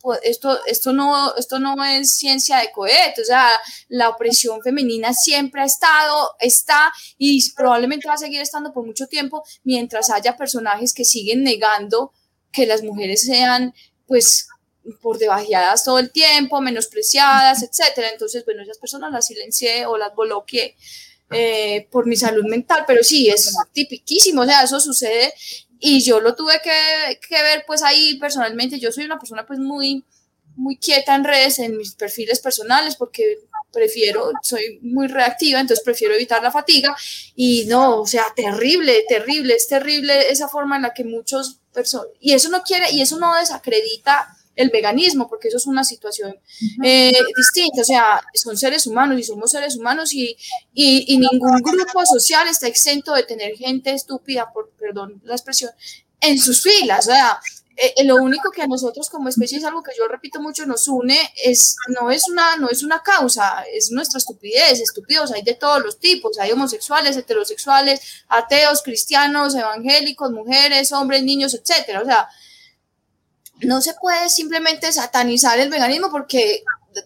pues, esto, esto, no, esto no es ciencia de cohete, o sea, la opresión femenina siempre ha estado, está y probablemente va a seguir estando por mucho tiempo mientras haya personajes que siguen negando que las mujeres sean, pues, por debajeadas todo el tiempo, menospreciadas, etcétera. Entonces, bueno, esas personas las silencié o las bloqueé. Eh, por mi salud mental, pero sí, es tipiquísimo, o sea, eso sucede y yo lo tuve que, que, ver pues ahí personalmente, yo soy una persona pues muy, muy quieta en redes, en mis perfiles personales, porque prefiero, soy muy reactiva, entonces prefiero evitar la fatiga. Y no, o sea, terrible, terrible, es terrible esa forma en la que muchos personas, y eso no quiere, y eso no desacredita el veganismo, porque eso es una situación eh, distinta, o sea, son seres humanos y somos seres humanos y, y, ningún grupo social está exento de tener gente estúpida, por perdón la expresión, en sus filas, o sea, eh, eh, lo único que a nosotros como especie es algo que yo repito mucho nos une es no es una no es una causa es nuestra estupidez estúpidos hay de todos los tipos hay homosexuales heterosexuales ateos cristianos evangélicos mujeres hombres niños etcétera o sea no se puede simplemente satanizar el veganismo porque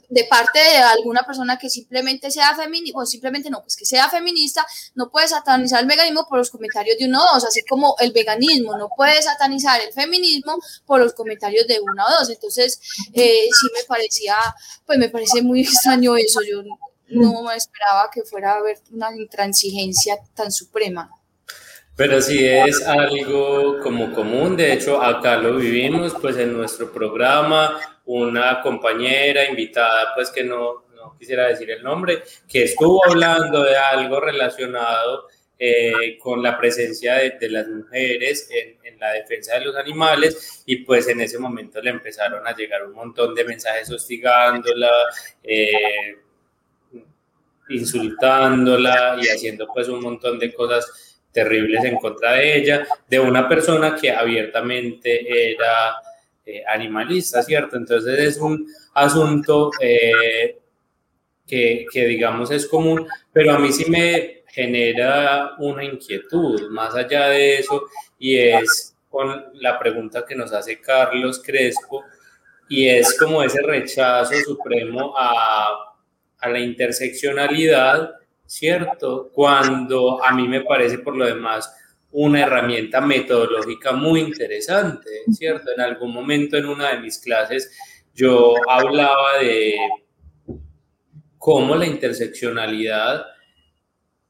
de parte de alguna persona que simplemente sea feminista, o simplemente no, pues que sea feminista, no puede satanizar el veganismo por los comentarios de uno o dos, así como el veganismo no puede satanizar el feminismo por los comentarios de uno o dos. Entonces, eh, sí me parecía, pues me parece muy extraño eso. Yo no esperaba que fuera a haber una intransigencia tan suprema.
Pero sí es algo como común, de hecho acá lo vivimos pues en nuestro programa, una compañera invitada pues que no, no quisiera decir el nombre, que estuvo hablando de algo relacionado eh, con la presencia de, las mujeres en, en, la defensa de los animales y pues en ese momento le empezaron a llegar un montón de mensajes hostigándola, eh, insultándola y haciendo pues un montón de cosas terribles en contra de ella, de una persona que abiertamente era eh, animalista, ¿cierto? Entonces es un asunto eh, que, que, digamos, es común, pero a mí sí me genera una inquietud más allá de eso y es con la pregunta que nos hace Carlos Crespo y es como ese rechazo supremo a, a la interseccionalidad ¿cierto? Cuando a mí me parece por lo demás una herramienta metodológica muy interesante, ¿cierto? En algún momento en una de mis clases yo hablaba de cómo la interseccionalidad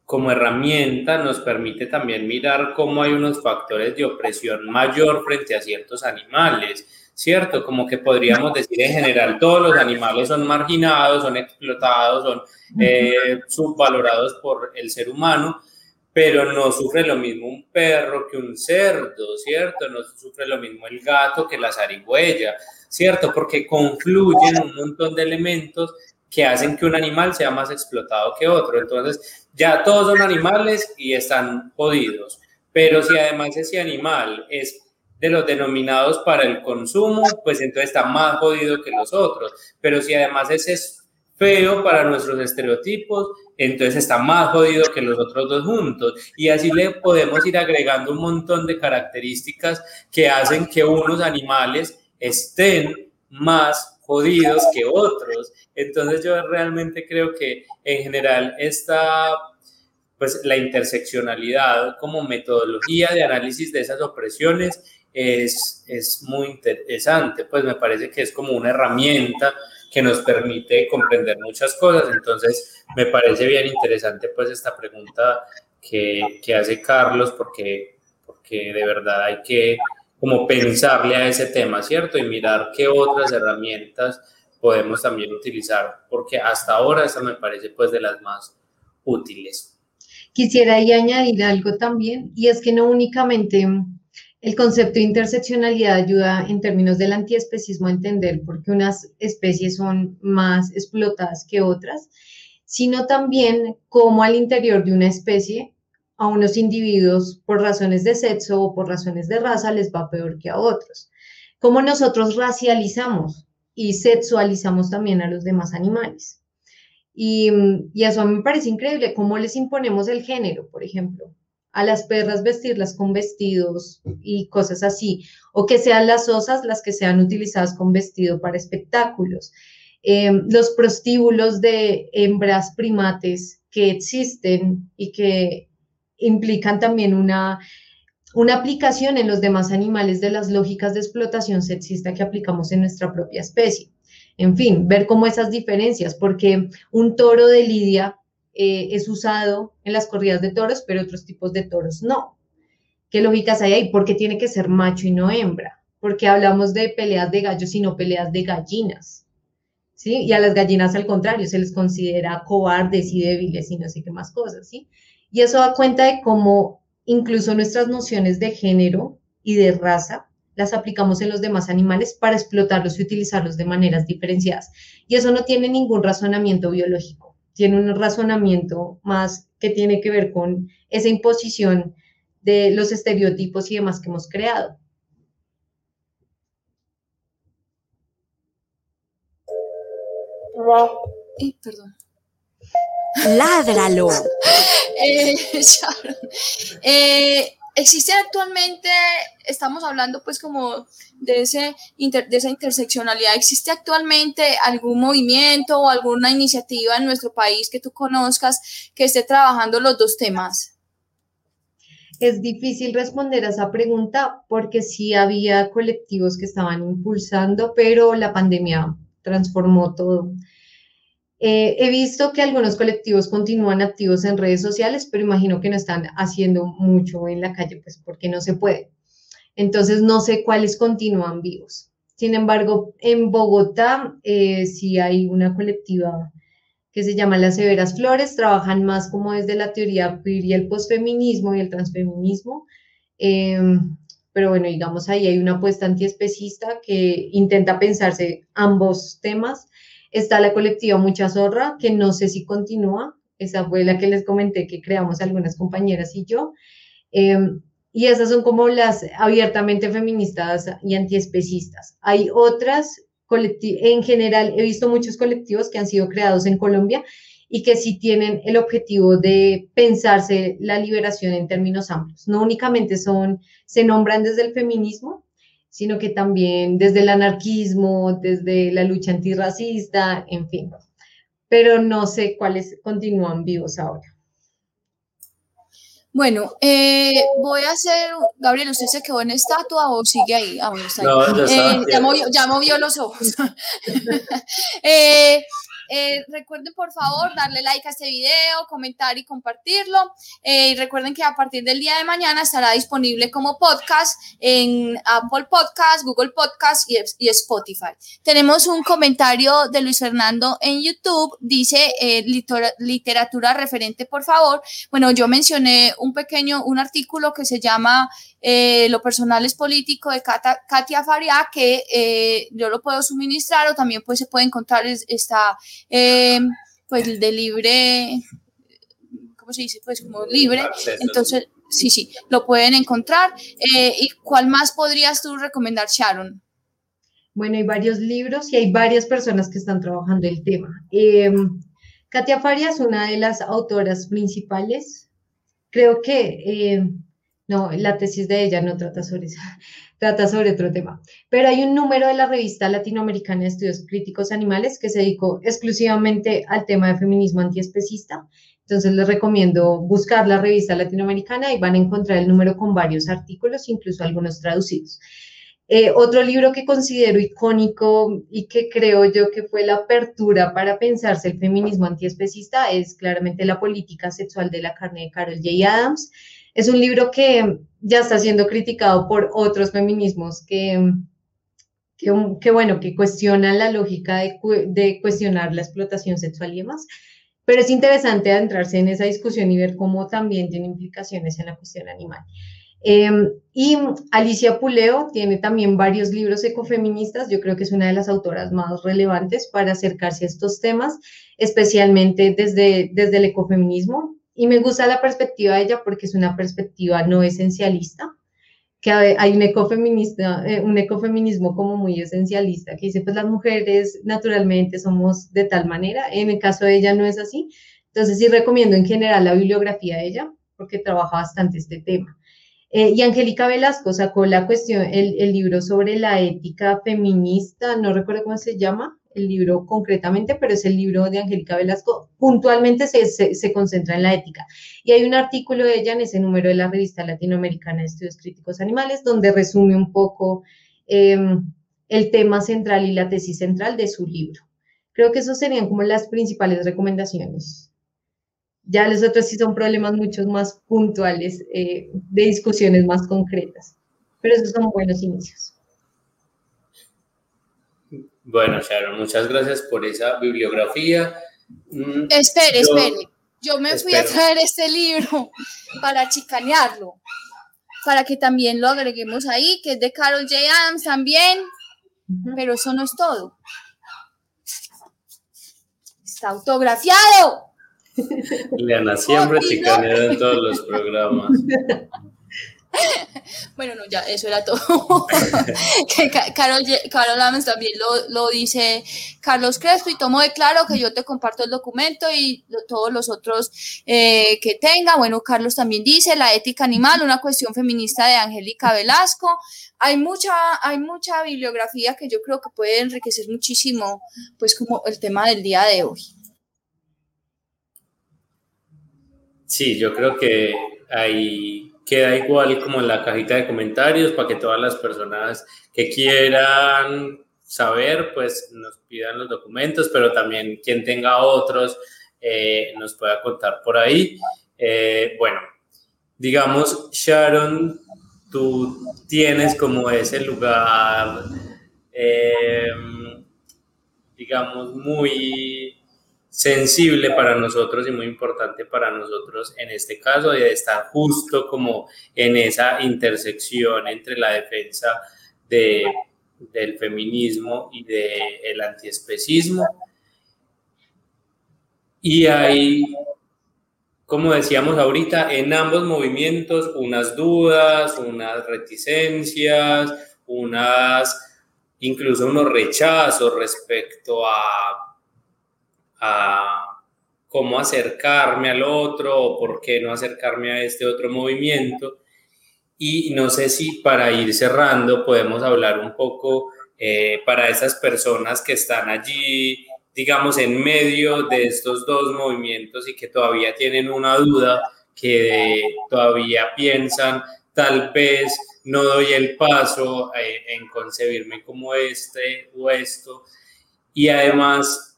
como herramienta nos permite también mirar cómo hay unos factores de opresión mayor frente a ciertos animales, ¿cierto? Como que podríamos decir en general todos los animales son marginados, son explotados, son eh, subvalorados por el ser humano, pero no sufre lo mismo un perro que un cerdo, ¿cierto? No sufre lo mismo el gato que la zarigüeya, ¿cierto? Porque confluyen un montón de elementos que hacen que un animal sea más explotado que otro. Entonces, ya todos son animales y están jodidos. Pero si además ese animal es de los denominados para el consumo, pues entonces está más jodido que los otros. Pero si además ese es feo para nuestros estereotipos, entonces está más jodido que los otros dos juntos. Y así le podemos ir agregando un montón de características que hacen que unos animales estén más jodidos que otros. Entonces yo realmente creo que en general esta, pues la interseccionalidad como metodología de análisis de esas opresiones es, es muy interesante, pues me parece que es como una herramienta que nos permite comprender muchas cosas. Entonces, me parece bien interesante pues esta pregunta que, que hace Carlos, porque, porque de verdad hay que como pensarle a ese tema, ¿cierto? Y mirar qué otras herramientas podemos también utilizar, porque hasta ahora esta me parece pues de las más útiles.
Quisiera ahí añadir algo también, y es que no únicamente el concepto de interseccionalidad ayuda en términos del antiespecismo a entender por qué unas especies son más explotadas que otras, sino también cómo al interior de una especie a unos individuos por razones de sexo o por razones de raza les va peor que a otros. Cómo nosotros racializamos y sexualizamos también a los demás animales. Y, y eso a mí me parece increíble, cómo les imponemos el género, por ejemplo a las perras vestirlas con vestidos y cosas así, o que sean las osas las que sean utilizadas con vestido para espectáculos. Eh, los prostíbulos de hembras primates que existen y que implican también una, una aplicación en los demás animales de las lógicas de explotación sexista que aplicamos en nuestra propia especie. En fin, ver cómo esas diferencias, porque un toro de lidia eh, es usado en las corridas de toros, pero otros tipos de toros no. ¿Qué lógicas hay ahí? Porque tiene que ser macho y no hembra. Porque hablamos de peleas de gallos y no peleas de gallinas. ¿Sí? Y a las gallinas al contrario, se les considera cobardes y débiles y no sé qué más cosas, ¿sí? Y eso da cuenta de cómo incluso nuestras nociones de género y de raza las aplicamos en los demás animales para explotarlos y utilizarlos de maneras diferenciadas. Y eso no tiene ningún razonamiento biológico tiene un razonamiento más que tiene que ver con esa imposición de los estereotipos y demás que hemos creado.
perdón.
Ládralo.
eh, eh, existe actualmente, estamos hablando pues como de, ese de esa interseccionalidad, ¿existe actualmente algún movimiento o alguna iniciativa en nuestro país que tú conozcas que esté trabajando los dos temas?
Es difícil responder a esa pregunta porque sí había colectivos que estaban impulsando, pero la pandemia transformó todo. Eh, he visto que algunos colectivos continúan activos en redes sociales, pero imagino que no están haciendo mucho en la calle, pues porque no se puede. Entonces, no sé cuáles continúan vivos. Sin embargo, en Bogotá eh, sí hay una colectiva que se llama Las Severas Flores, trabajan más como desde la teoría queer y el posfeminismo y el transfeminismo. Em, pero bueno, digamos, ahí hay una apuesta antiespecista que intenta pensarse ambos temas Está la colectiva Mucha Zorra, que no sé si continúa. Esa fue la que les comenté que creamos algunas compañeras y yo. Em, y esas son como las abiertamente feministas y antiespecistas. Hay otras en general he visto muchos colectivos que han sido creados en Colombia y que sí tienen el objetivo de pensarse la liberación en términos amplios. No únicamente son, se nombran desde el feminismo, sino que también desde el anarquismo, desde la lucha antirracista, en fin. Pero no sé cuáles continúan vivos ahora.
Bueno, eh, voy a hacer, Gabriel, ¿usted se quedó en estatua o sigue ahí? Ah, bueno, está ahí. ya, eh, ya, movió, los ojos. eh, eh, recuerden por favor darle like a este video, comentar y compartirlo. Eh, y recuerden que a partir del día de mañana estará disponible como podcast en Apple Podcast, Google Podcast y, Spotify. Tenemos un comentario de Luis Fernando en YouTube. Dice eh, literatura referente, por favor. Bueno, yo mencioné un pequeño, un artículo que se llama lo personal es político de Katia Faria, que yo lo puedo suministrar o también pues se puede encontrar, está eh, pues de libre, ¿cómo se dice? Pues como libre. Entonces, sí, sí, lo pueden encontrar. ¿Y cuál más podrías tú recomendar, Sharon?
Bueno, hay varios libros y hay varias personas que están trabajando el tema. Em, Katia Faria es una de las autoras principales. Creo que, em, no, la tesis de ella no trata sobre eso, trata sobre otro tema. Pero hay un número de la revista latinoamericana de estudios críticos animales que se dedicó exclusivamente al tema de feminismo antiespecista. Entonces les recomiendo buscar la revista latinoamericana y van a encontrar el número con varios artículos, incluso algunos traducidos. Eh, otro libro que considero icónico y que creo yo que fue la apertura para pensarse el feminismo antiespecista es claramente La política sexual de la carne de Carol J. Adams. Es un libro que ya está siendo criticado por otros feminismos que, que, bueno, que cuestionan la lógica de, cuestionar la explotación sexual y demás. Pero es interesante adentrarse en esa discusión y ver cómo también tiene implicaciones en la cuestión animal. Em, y Alicia Puleo tiene también varios libros ecofeministas. Yo creo que es una de las autoras más relevantes para acercarse a estos temas, especialmente desde, desde el ecofeminismo. Y me gusta la perspectiva de ella porque es una perspectiva no esencialista, que hay un, ecofeminista, eh, un ecofeminismo como muy esencialista, que dice, pues las mujeres naturalmente somos de tal manera. En el caso de ella no es así. Entonces sí recomiendo en general la bibliografía de ella porque trabaja bastante este tema. Eh, y Angélica Velasco sacó la cuestión, el, el, libro sobre la ética feminista, no recuerdo cómo se llama el libro concretamente, pero es el libro de Angélica Velasco, puntualmente se, se, concentra en la ética. Y hay un artículo de ella en ese número de la revista latinoamericana de estudios críticos animales, donde resume un poco em, el tema central y la tesis central de su libro. Creo que esos serían como las principales recomendaciones. Ya los otros sí son problemas mucho más puntuales, eh, de discusiones más concretas, pero esos son buenos inicios.
Bueno, Sharon, muchas gracias por esa bibliografía.
Mm, espere, espere. Yo me fui a traer este libro para chicanearlo, para que también lo agreguemos ahí, que es de Carol J. Adams también, pero eso no es todo. Está autografiado.
Leana siempre chicaneada en todos los programas.
Bueno, no, ya, eso era todo. Carol, Carol también lo, dice Carlos Crespo y tomo de claro que yo te comparto el documento y todos los otros eh, que tenga. Bueno, Carlos también dice la ética animal, una cuestión feminista de Angélica Velasco. Hay mucha, hay mucha bibliografía que yo creo que puede enriquecer muchísimo, pues como el tema del día de hoy.
Sí, yo creo que ahí queda igual como en la cajita de comentarios para que todas las personas que quieran saber, pues nos pidan los documentos, pero también quien tenga otros eh, nos pueda contar por ahí. Eh, bueno, digamos, Sharon, tú tienes como ese lugar, eh, digamos, muy sensible para nosotros y muy importante para nosotros en este caso de estar justo como en esa intersección entre la defensa de, del feminismo y del antiespecismo. Y hay, como decíamos ahorita, en ambos movimientos unas dudas, unas reticencias, unas, incluso unos rechazos respecto a a cómo acercarme al otro o por qué no acercarme a este otro movimiento. Y no sé si para ir cerrando podemos hablar un poco eh, para esas personas que están allí, digamos, en medio de estos dos movimientos y que todavía tienen una duda, que todavía piensan, tal vez no doy el paso eh, en concebirme como este o esto. Y además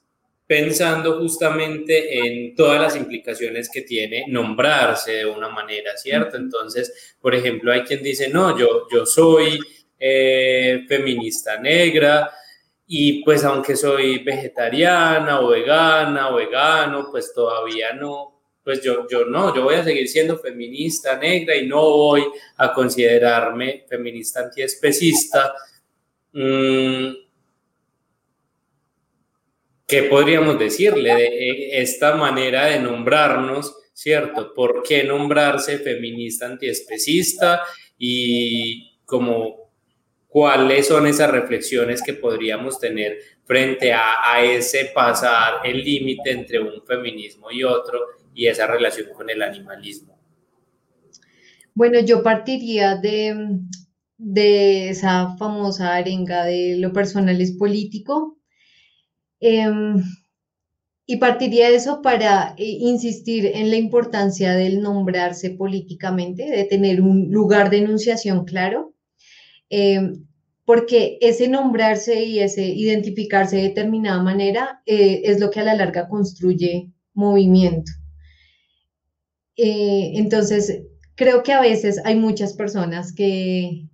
pensando justamente en todas las implicaciones que tiene nombrarse de una manera, ¿cierto? Entonces, por ejemplo, hay quien dice, no, yo, yo soy eh, feminista negra y pues aunque soy vegetariana o vegana o vegano, pues todavía no, pues yo, yo no, yo voy a seguir siendo feminista negra y no voy a considerarme feminista antiespecista. Mm, ¿qué podríamos decirle de eh, esta manera de nombrarnos, ¿cierto? ¿Por qué nombrarse feminista antiespecista? Y como cuáles son esas reflexiones que podríamos tener frente a, a ese pasar el límite entre un feminismo y otro y esa relación con el animalismo.
Bueno, yo partiría de, de esa famosa arenga de lo personal es político. Em, y partiría de eso para eh, insistir en la importancia del nombrarse políticamente, de tener un lugar de enunciación claro, em, porque ese nombrarse y ese identificarse de determinada manera eh, es lo que a la larga construye movimiento. Eh, entonces, creo que a veces hay muchas personas que,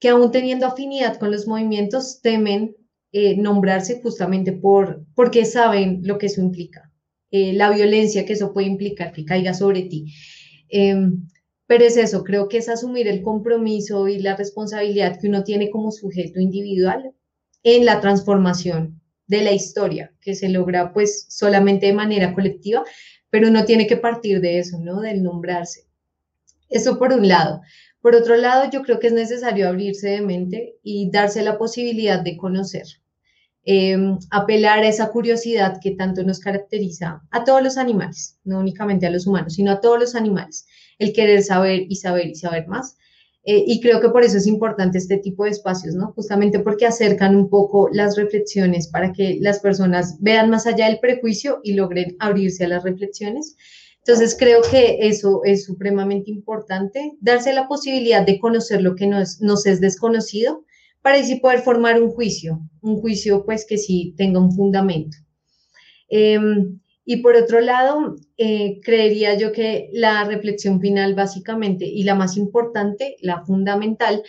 que aún teniendo afinidad con los movimientos, temen eh, nombrarse justamente por, porque saben lo que eso implica, eh, la violencia que eso puede implicar, que caiga sobre ti. Em, pero es eso, creo que es asumir el compromiso y la responsabilidad que uno tiene como sujeto individual en la transformación de la historia, que se logra pues solamente de manera colectiva, pero uno tiene que partir de eso, ¿no? Del nombrarse. Eso por un lado. Por otro lado, yo creo que es necesario abrirse de mente y darse la posibilidad de conocer. Em, apelar a esa curiosidad que tanto nos caracteriza a todos los animales, no únicamente a los humanos, sino a todos los animales, el querer saber y saber y saber más. Eh, y creo que por eso es importante este tipo de espacios, ¿no? Justamente porque acercan un poco las reflexiones para que las personas vean más allá del prejuicio y logren abrirse a las reflexiones. Entonces creo que eso es supremamente importante, darse la posibilidad de conocer lo que nos, nos es desconocido para así poder formar un juicio, un juicio pues que sí tenga un fundamento. Em, y por otro lado, eh, creería yo que la reflexión final básicamente y la más importante, la fundamental,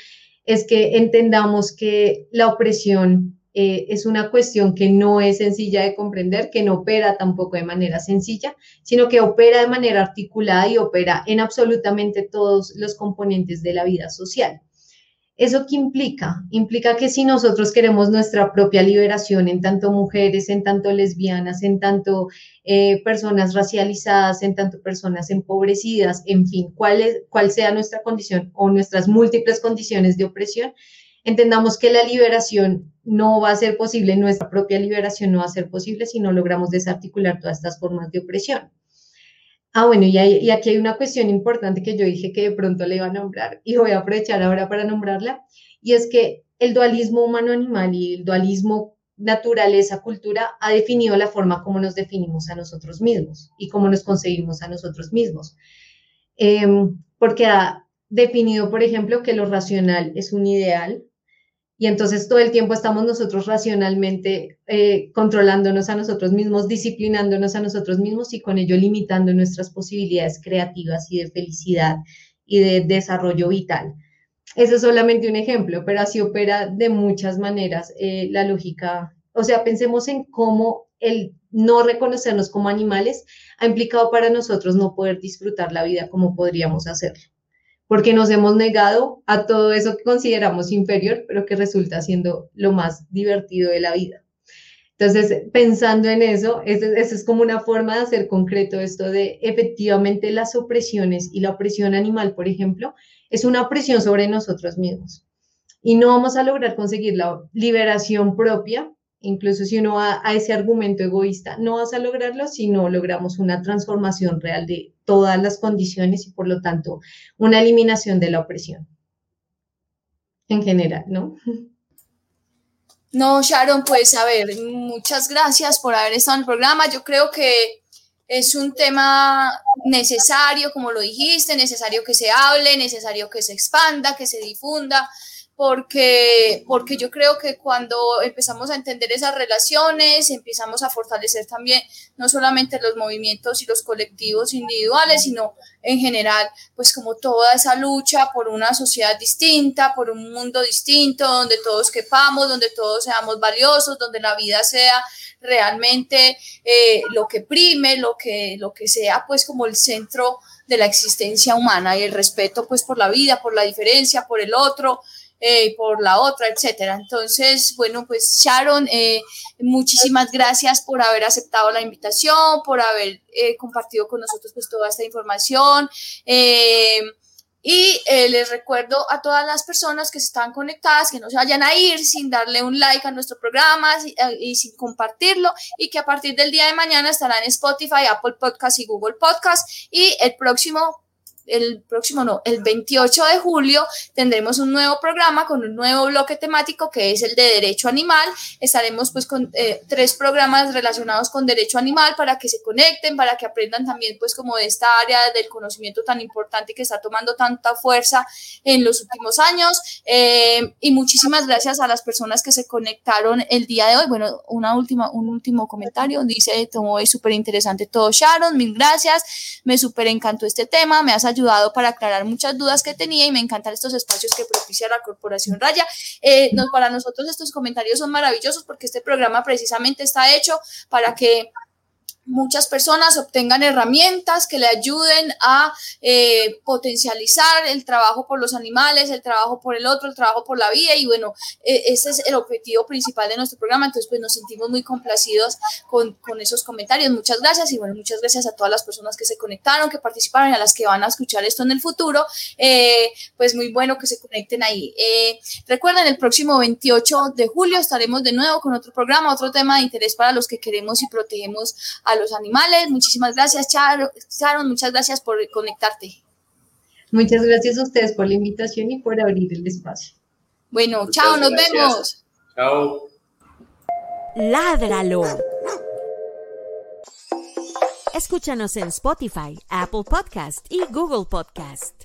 es que entendamos que la opresión eh, es una cuestión que no es sencilla de comprender, que no opera tampoco de manera sencilla, sino que opera de manera articulada y opera en absolutamente todos los componentes de la vida social. ¿Eso qué implica? Implica que si nosotros queremos nuestra propia liberación en tanto mujeres, en tanto lesbianas, en tanto eh, personas racializadas, en tanto personas empobrecidas, en fin, cuál, sea nuestra condición o nuestras múltiples condiciones de opresión, entendamos que la liberación no va a ser posible, nuestra propia liberación no va a ser posible si no logramos desarticular todas estas formas de opresión. Ah, bueno, y, aquí hay una cuestión importante que yo dije que de pronto le iba a nombrar y voy a aprovechar ahora para nombrarla, y es que el dualismo humano-animal y el dualismo naturaleza-cultura ha definido la forma como nos definimos a nosotros mismos y cómo nos concebimos a nosotros mismos. Em, porque ha definido, por ejemplo, que lo racional es un ideal, y entonces todo el tiempo estamos nosotros racionalmente eh, controlándonos a nosotros mismos, disciplinándonos a nosotros mismos y con ello limitando nuestras posibilidades creativas y de felicidad y de desarrollo vital. Ese es solamente un ejemplo, pero así opera de muchas maneras eh, la lógica. O sea, pensemos en cómo el no reconocernos como animales ha implicado para nosotros no poder disfrutar la vida como podríamos hacerlo porque nos hemos negado a todo eso que consideramos inferior, pero que resulta siendo lo más divertido de la vida. Entonces, pensando en eso, esa es como una forma de hacer concreto esto de efectivamente las opresiones y la opresión animal, por ejemplo, es una opresión sobre nosotros mismos. Y no vamos a lograr conseguir la liberación propia incluso si uno va a ese argumento egoísta, no vas a lograrlo si no logramos una transformación real de todas las condiciones y por lo tanto una eliminación de la opresión en general, ¿no?
No, Sharon, pues a ver, muchas gracias por haber estado en el programa. Yo creo que es un tema necesario, como lo dijiste, necesario que se hable, necesario que se expanda, que se difunda porque, porque yo creo que cuando empezamos a entender esas relaciones, empezamos a fortalecer también no solamente los movimientos y los colectivos individuales, sino en general, pues como toda esa lucha por una sociedad distinta, por un mundo distinto, donde todos quepamos, donde todos seamos valiosos, donde la vida sea realmente eh, lo que prime, lo que, lo que sea pues como el centro de la existencia humana y el respeto pues por la vida, por la diferencia, por el otro, eh, por la otra, etcétera. Entonces, bueno, pues Sharon, eh, muchísimas gracias por haber aceptado la invitación, por haber eh, compartido con nosotros pues toda esta información. Y eh, les recuerdo a todas las personas que están conectadas que no se vayan a ir sin darle un like a nuestro programa y, eh, y sin compartirlo y que a partir del día de mañana estará en Spotify, Apple Podcast y Google Podcast y el próximo el próximo no, el 28 de julio tendremos un nuevo programa con un nuevo bloque temático que es el de derecho animal. Estaremos pues con eh, tres programas relacionados con derecho animal para que se conecten, para que aprendan también pues como de esta área del conocimiento tan importante que está tomando tanta fuerza en los últimos años. Eh, y muchísimas gracias a las personas que se conectaron el día de hoy. Bueno, una última, un último comentario. Dice, tomó es súper interesante todo, Sharon. Mil gracias. Me súper encantó este tema. Me has ayudado para aclarar muchas dudas que tenía y me encantan estos espacios que propicia la Corporación Raya. Eh, para nosotros estos comentarios son maravillosos porque este programa precisamente está hecho para que muchas personas obtengan herramientas que le ayuden a eh, potencializar el trabajo por los animales, el trabajo por el otro, el trabajo por la vida. Y bueno, eh, ese es el objetivo principal de nuestro programa, entonces pues nos sentimos muy complacidos con, con, esos comentarios, muchas gracias. Y bueno, muchas gracias a todas las personas que se conectaron, que participaron y a las que van a escuchar esto en el futuro, eh, pues muy bueno que se conecten ahí. recuerden, el próximo 28 de julio estaremos de nuevo con otro programa, otro tema de interés para los que queremos y protegemos a los animales. Muchísimas gracias, Sharon. Muchas gracias por conectarte.
Muchas gracias a ustedes por la invitación y por abrir el espacio.
Bueno, chao, nos vemos.
Chao.
Ládralo. Escúchanos en Spotify, Apple Podcast y Google Podcast.